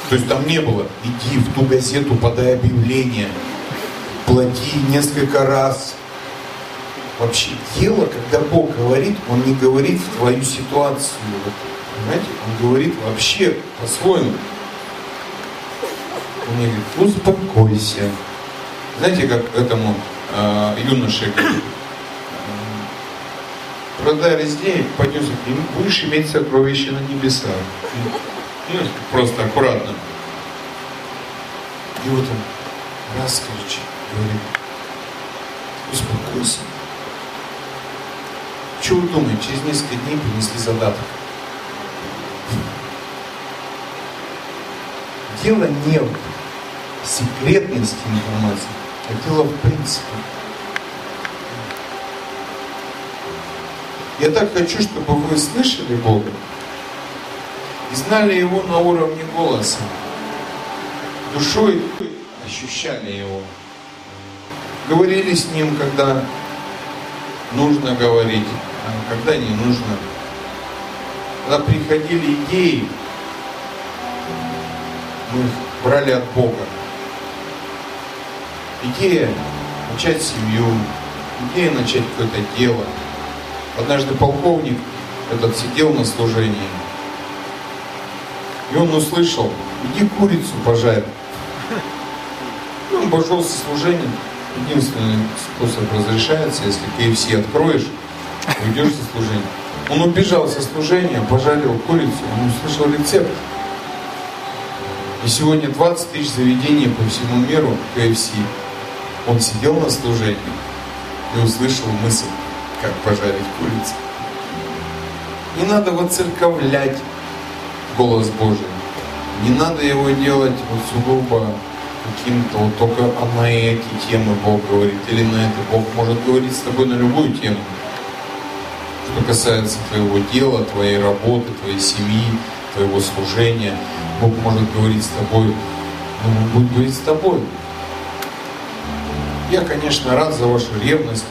То есть там не было, иди в ту газету, подай объявление, плати несколько раз. Вообще дело, когда Бог говорит, Он не говорит в твою ситуацию. Понимаете? Он говорит вообще по-своему. Он говорит, успокойся. Знаете, как этому э, юноше говорит, продай раздей, пойдем, и будешь иметь сокровища на небесах. Ну, просто аккуратно. И вот он раз кричит, говорит, успокойся. Что вы думаете, через несколько дней принесли задаток? Дело не в секретности информации, а дело в принципе. Я так хочу, чтобы вы слышали Бога и знали Его на уровне голоса, душой ощущали Его. Говорили с Ним, когда нужно говорить, когда не нужно. Когда приходили идеи, мы их брали от Бога. Идея начать семью, идея начать какое-то дело. Однажды полковник этот сидел на служении, и он услышал, иди курицу пожарь. Ну, он пошел со служением. Единственный способ разрешается, если KFC откроешь, уйдешь со служения. Он убежал со служения, пожарил курицу, он услышал рецепт. И сегодня 20 тысяч заведений по всему миру KFC. Он сидел на служении и услышал мысль, как пожарить курицу. Не надо воцерковлять голос Божий. Не надо его делать вот сугубо каким-то, вот только на эти темы Бог говорит, или на это Бог может говорить с тобой на любую тему. Что касается твоего дела, твоей работы, твоей семьи, твоего служения, Бог может говорить с тобой, но Он будет говорить с тобой. Я, конечно, рад за вашу ревность,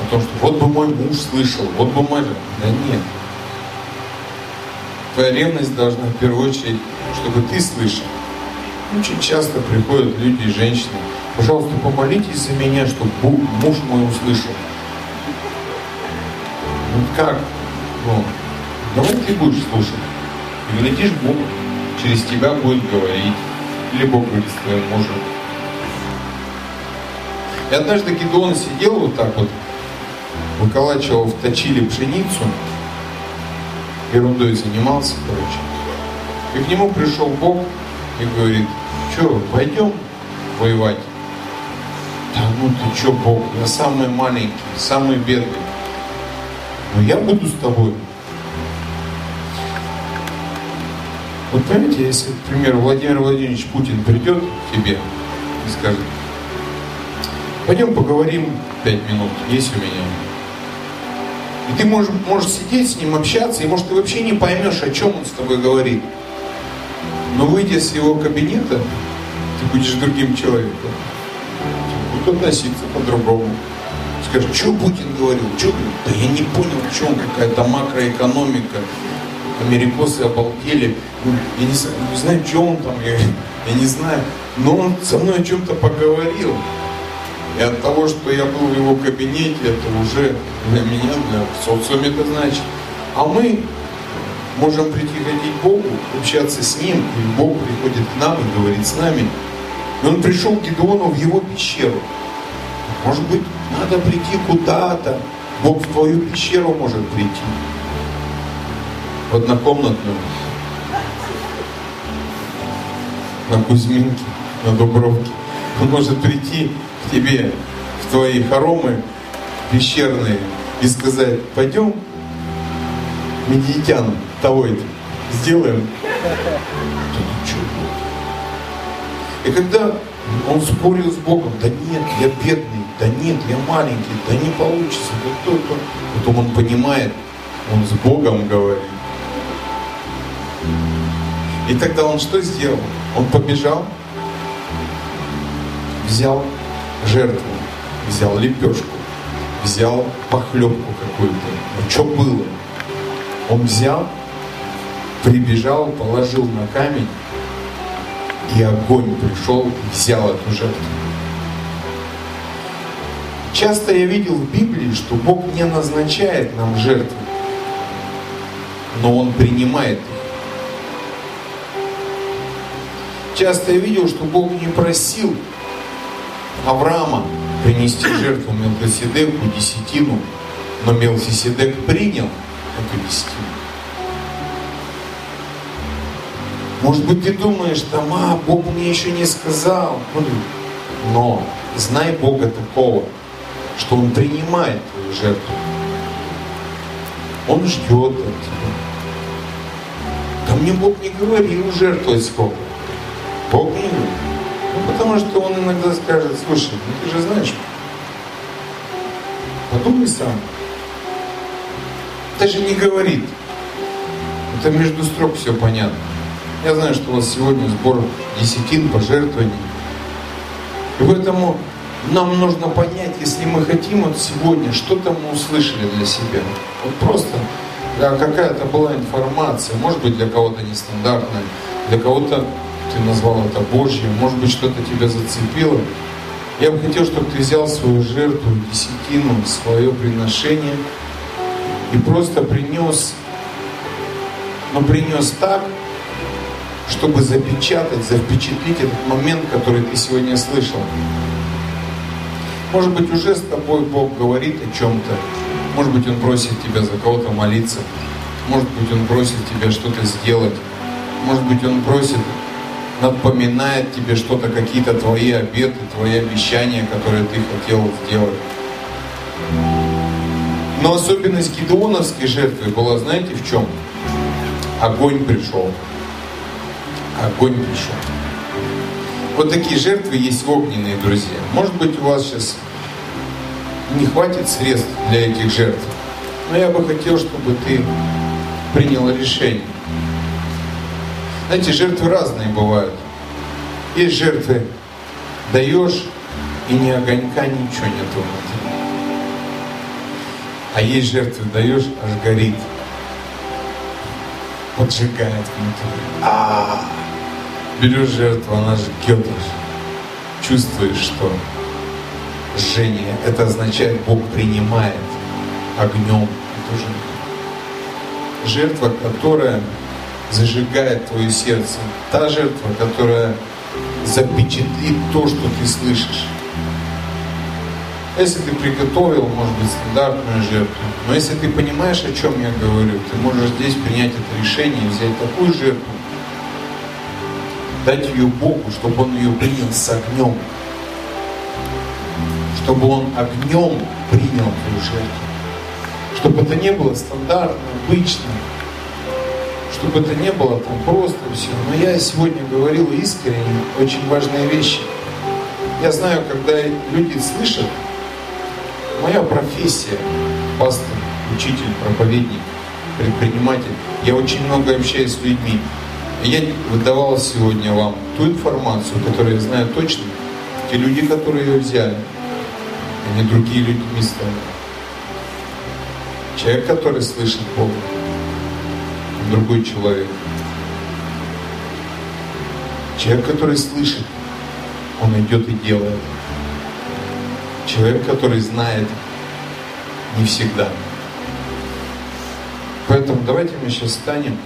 о том, что вот бы мой муж слышал, вот бы мой... Да нет. Твоя ревность должна в первую очередь, чтобы ты слышал. Очень часто приходят люди и женщины, пожалуйста, помолитесь за меня, чтобы муж мой услышал. Ну как? Ну, давай ты будешь слушать. И глядишь, Бог через тебя будет говорить. Или Бог говорит с твоим мужем. И однажды Гедеон сидел вот так вот, выколачивал в точиле пшеницу, ерундой занимался, короче. И к нему пришел Бог и говорит, что, пойдем воевать? Да ну ты что, Бог, я самый маленький, самый бедный. Но я буду с тобой. Вот понимаете, если, к примеру, Владимир Владимирович Путин придет к тебе и скажет, пойдем поговорим пять минут, есть у меня. И ты можешь, можешь сидеть с ним, общаться, и может ты вообще не поймешь, о чем он с тобой говорит. Но выйдя с его кабинета, ты будешь другим человеком. Будут относиться по-другому. Скажешь, что Путин говорил? Что? Да я не понял, в чем какая-то макроэкономика. Америкосы обалдели. Ну, я не, не знаю, что он там, я, я не знаю. Но он со мной о чем-то поговорил. И от того, что я был в его кабинете, это уже для меня, для социума это значит. А мы можем прийти к Богу, общаться с Ним, и Бог приходит к нам и говорит с нами. И он пришел к Гедеону в его пещеру. Может быть, надо прийти куда-то. Бог в твою пещеру может прийти. В однокомнатную. На Кузьминке, на Дубровке. Он может прийти к тебе в твои хоромы пещерные и сказать, пойдем медиитян того это сделаем. И когда он спорил с Богом, да нет, я бедный, да нет, я маленький, да не получится, да то, то. Потом он понимает, он с Богом говорит. И тогда он что сделал? Он побежал, взял жертву, взял лепешку, взял похлебку какую-то. Ну что было? Он взял, прибежал, положил на камень, и огонь пришел взял эту жертву. Часто я видел в Библии, что Бог не назначает нам жертвы, но Он принимает их. Часто я видел, что Бог не просил Авраама принести жертву Мелхиседеку, десятину, но Мелхиседек принял эту десятину. Может быть, ты думаешь, там, а, Бог мне еще не сказал. Но знай Бога такого, что Он принимает твою жертву. Он ждет от тебя. Да мне Бог не говорил жертвовать сколько. Бог не говорит. Ну, потому что Он иногда скажет, слушай, ну ты же знаешь, подумай сам. Даже не говорит. Это между строк все понятно. Я знаю, что у вас сегодня сбор десятин, пожертвований. И поэтому нам нужно понять, если мы хотим вот сегодня, что-то мы услышали для себя. Вот просто да, какая-то была информация, может быть для кого-то нестандартная, для кого-то ты назвал это Божьим, может быть что-то тебя зацепило. Я бы хотел, чтобы ты взял свою жертву, десятину, свое приношение и просто принес, но принес так, чтобы запечатать, запечатлить этот момент, который ты сегодня слышал. Может быть, уже с тобой Бог говорит о чем-то. Может быть, Он просит тебя за кого-то молиться. Может быть, Он просит тебя что-то сделать. Может быть, Он просит, напоминает тебе что-то, какие-то твои обеты, твои обещания, которые ты хотел сделать. Но особенность гидеоновской жертвы была, знаете, в чем? Огонь пришел. Огонь пришел. Вот такие жертвы есть огненные, друзья. Может быть, у вас сейчас не хватит средств для этих жертв. Но я бы хотел, чтобы ты принял решение. Знаете, жертвы разные бывают. Есть жертвы, даешь, и ни огонька, ничего нет внутри. А есть жертвы, даешь, аж горит. Поджигает внутри. А-а-а берешь жертву, она жгет аж. Чувствуешь, что жжение, это означает, Бог принимает огнем эту жертву. Жертва, которая зажигает твое сердце. Та жертва, которая запечатлит то, что ты слышишь. Если ты приготовил, может быть, стандартную жертву, но если ты понимаешь, о чем я говорю, ты можешь здесь принять это решение и взять такую жертву, дать ее Богу, чтобы Он ее принял с огнем. Чтобы Он огнем принял твою жертву. Чтобы это не было стандартно, обычно. Чтобы это не было там просто все. Но я сегодня говорил искренне очень важные вещи. Я знаю, когда люди слышат, моя профессия, пастор, учитель, проповедник, предприниматель, я очень много общаюсь с людьми. Я выдавал сегодня вам ту информацию, которую я знаю точно. Те люди, которые ее взяли, не другие люди места. Человек, который слышит Бога, другой человек. Человек, который слышит, он идет и делает. Человек, который знает, не всегда. Поэтому давайте мы сейчас станем.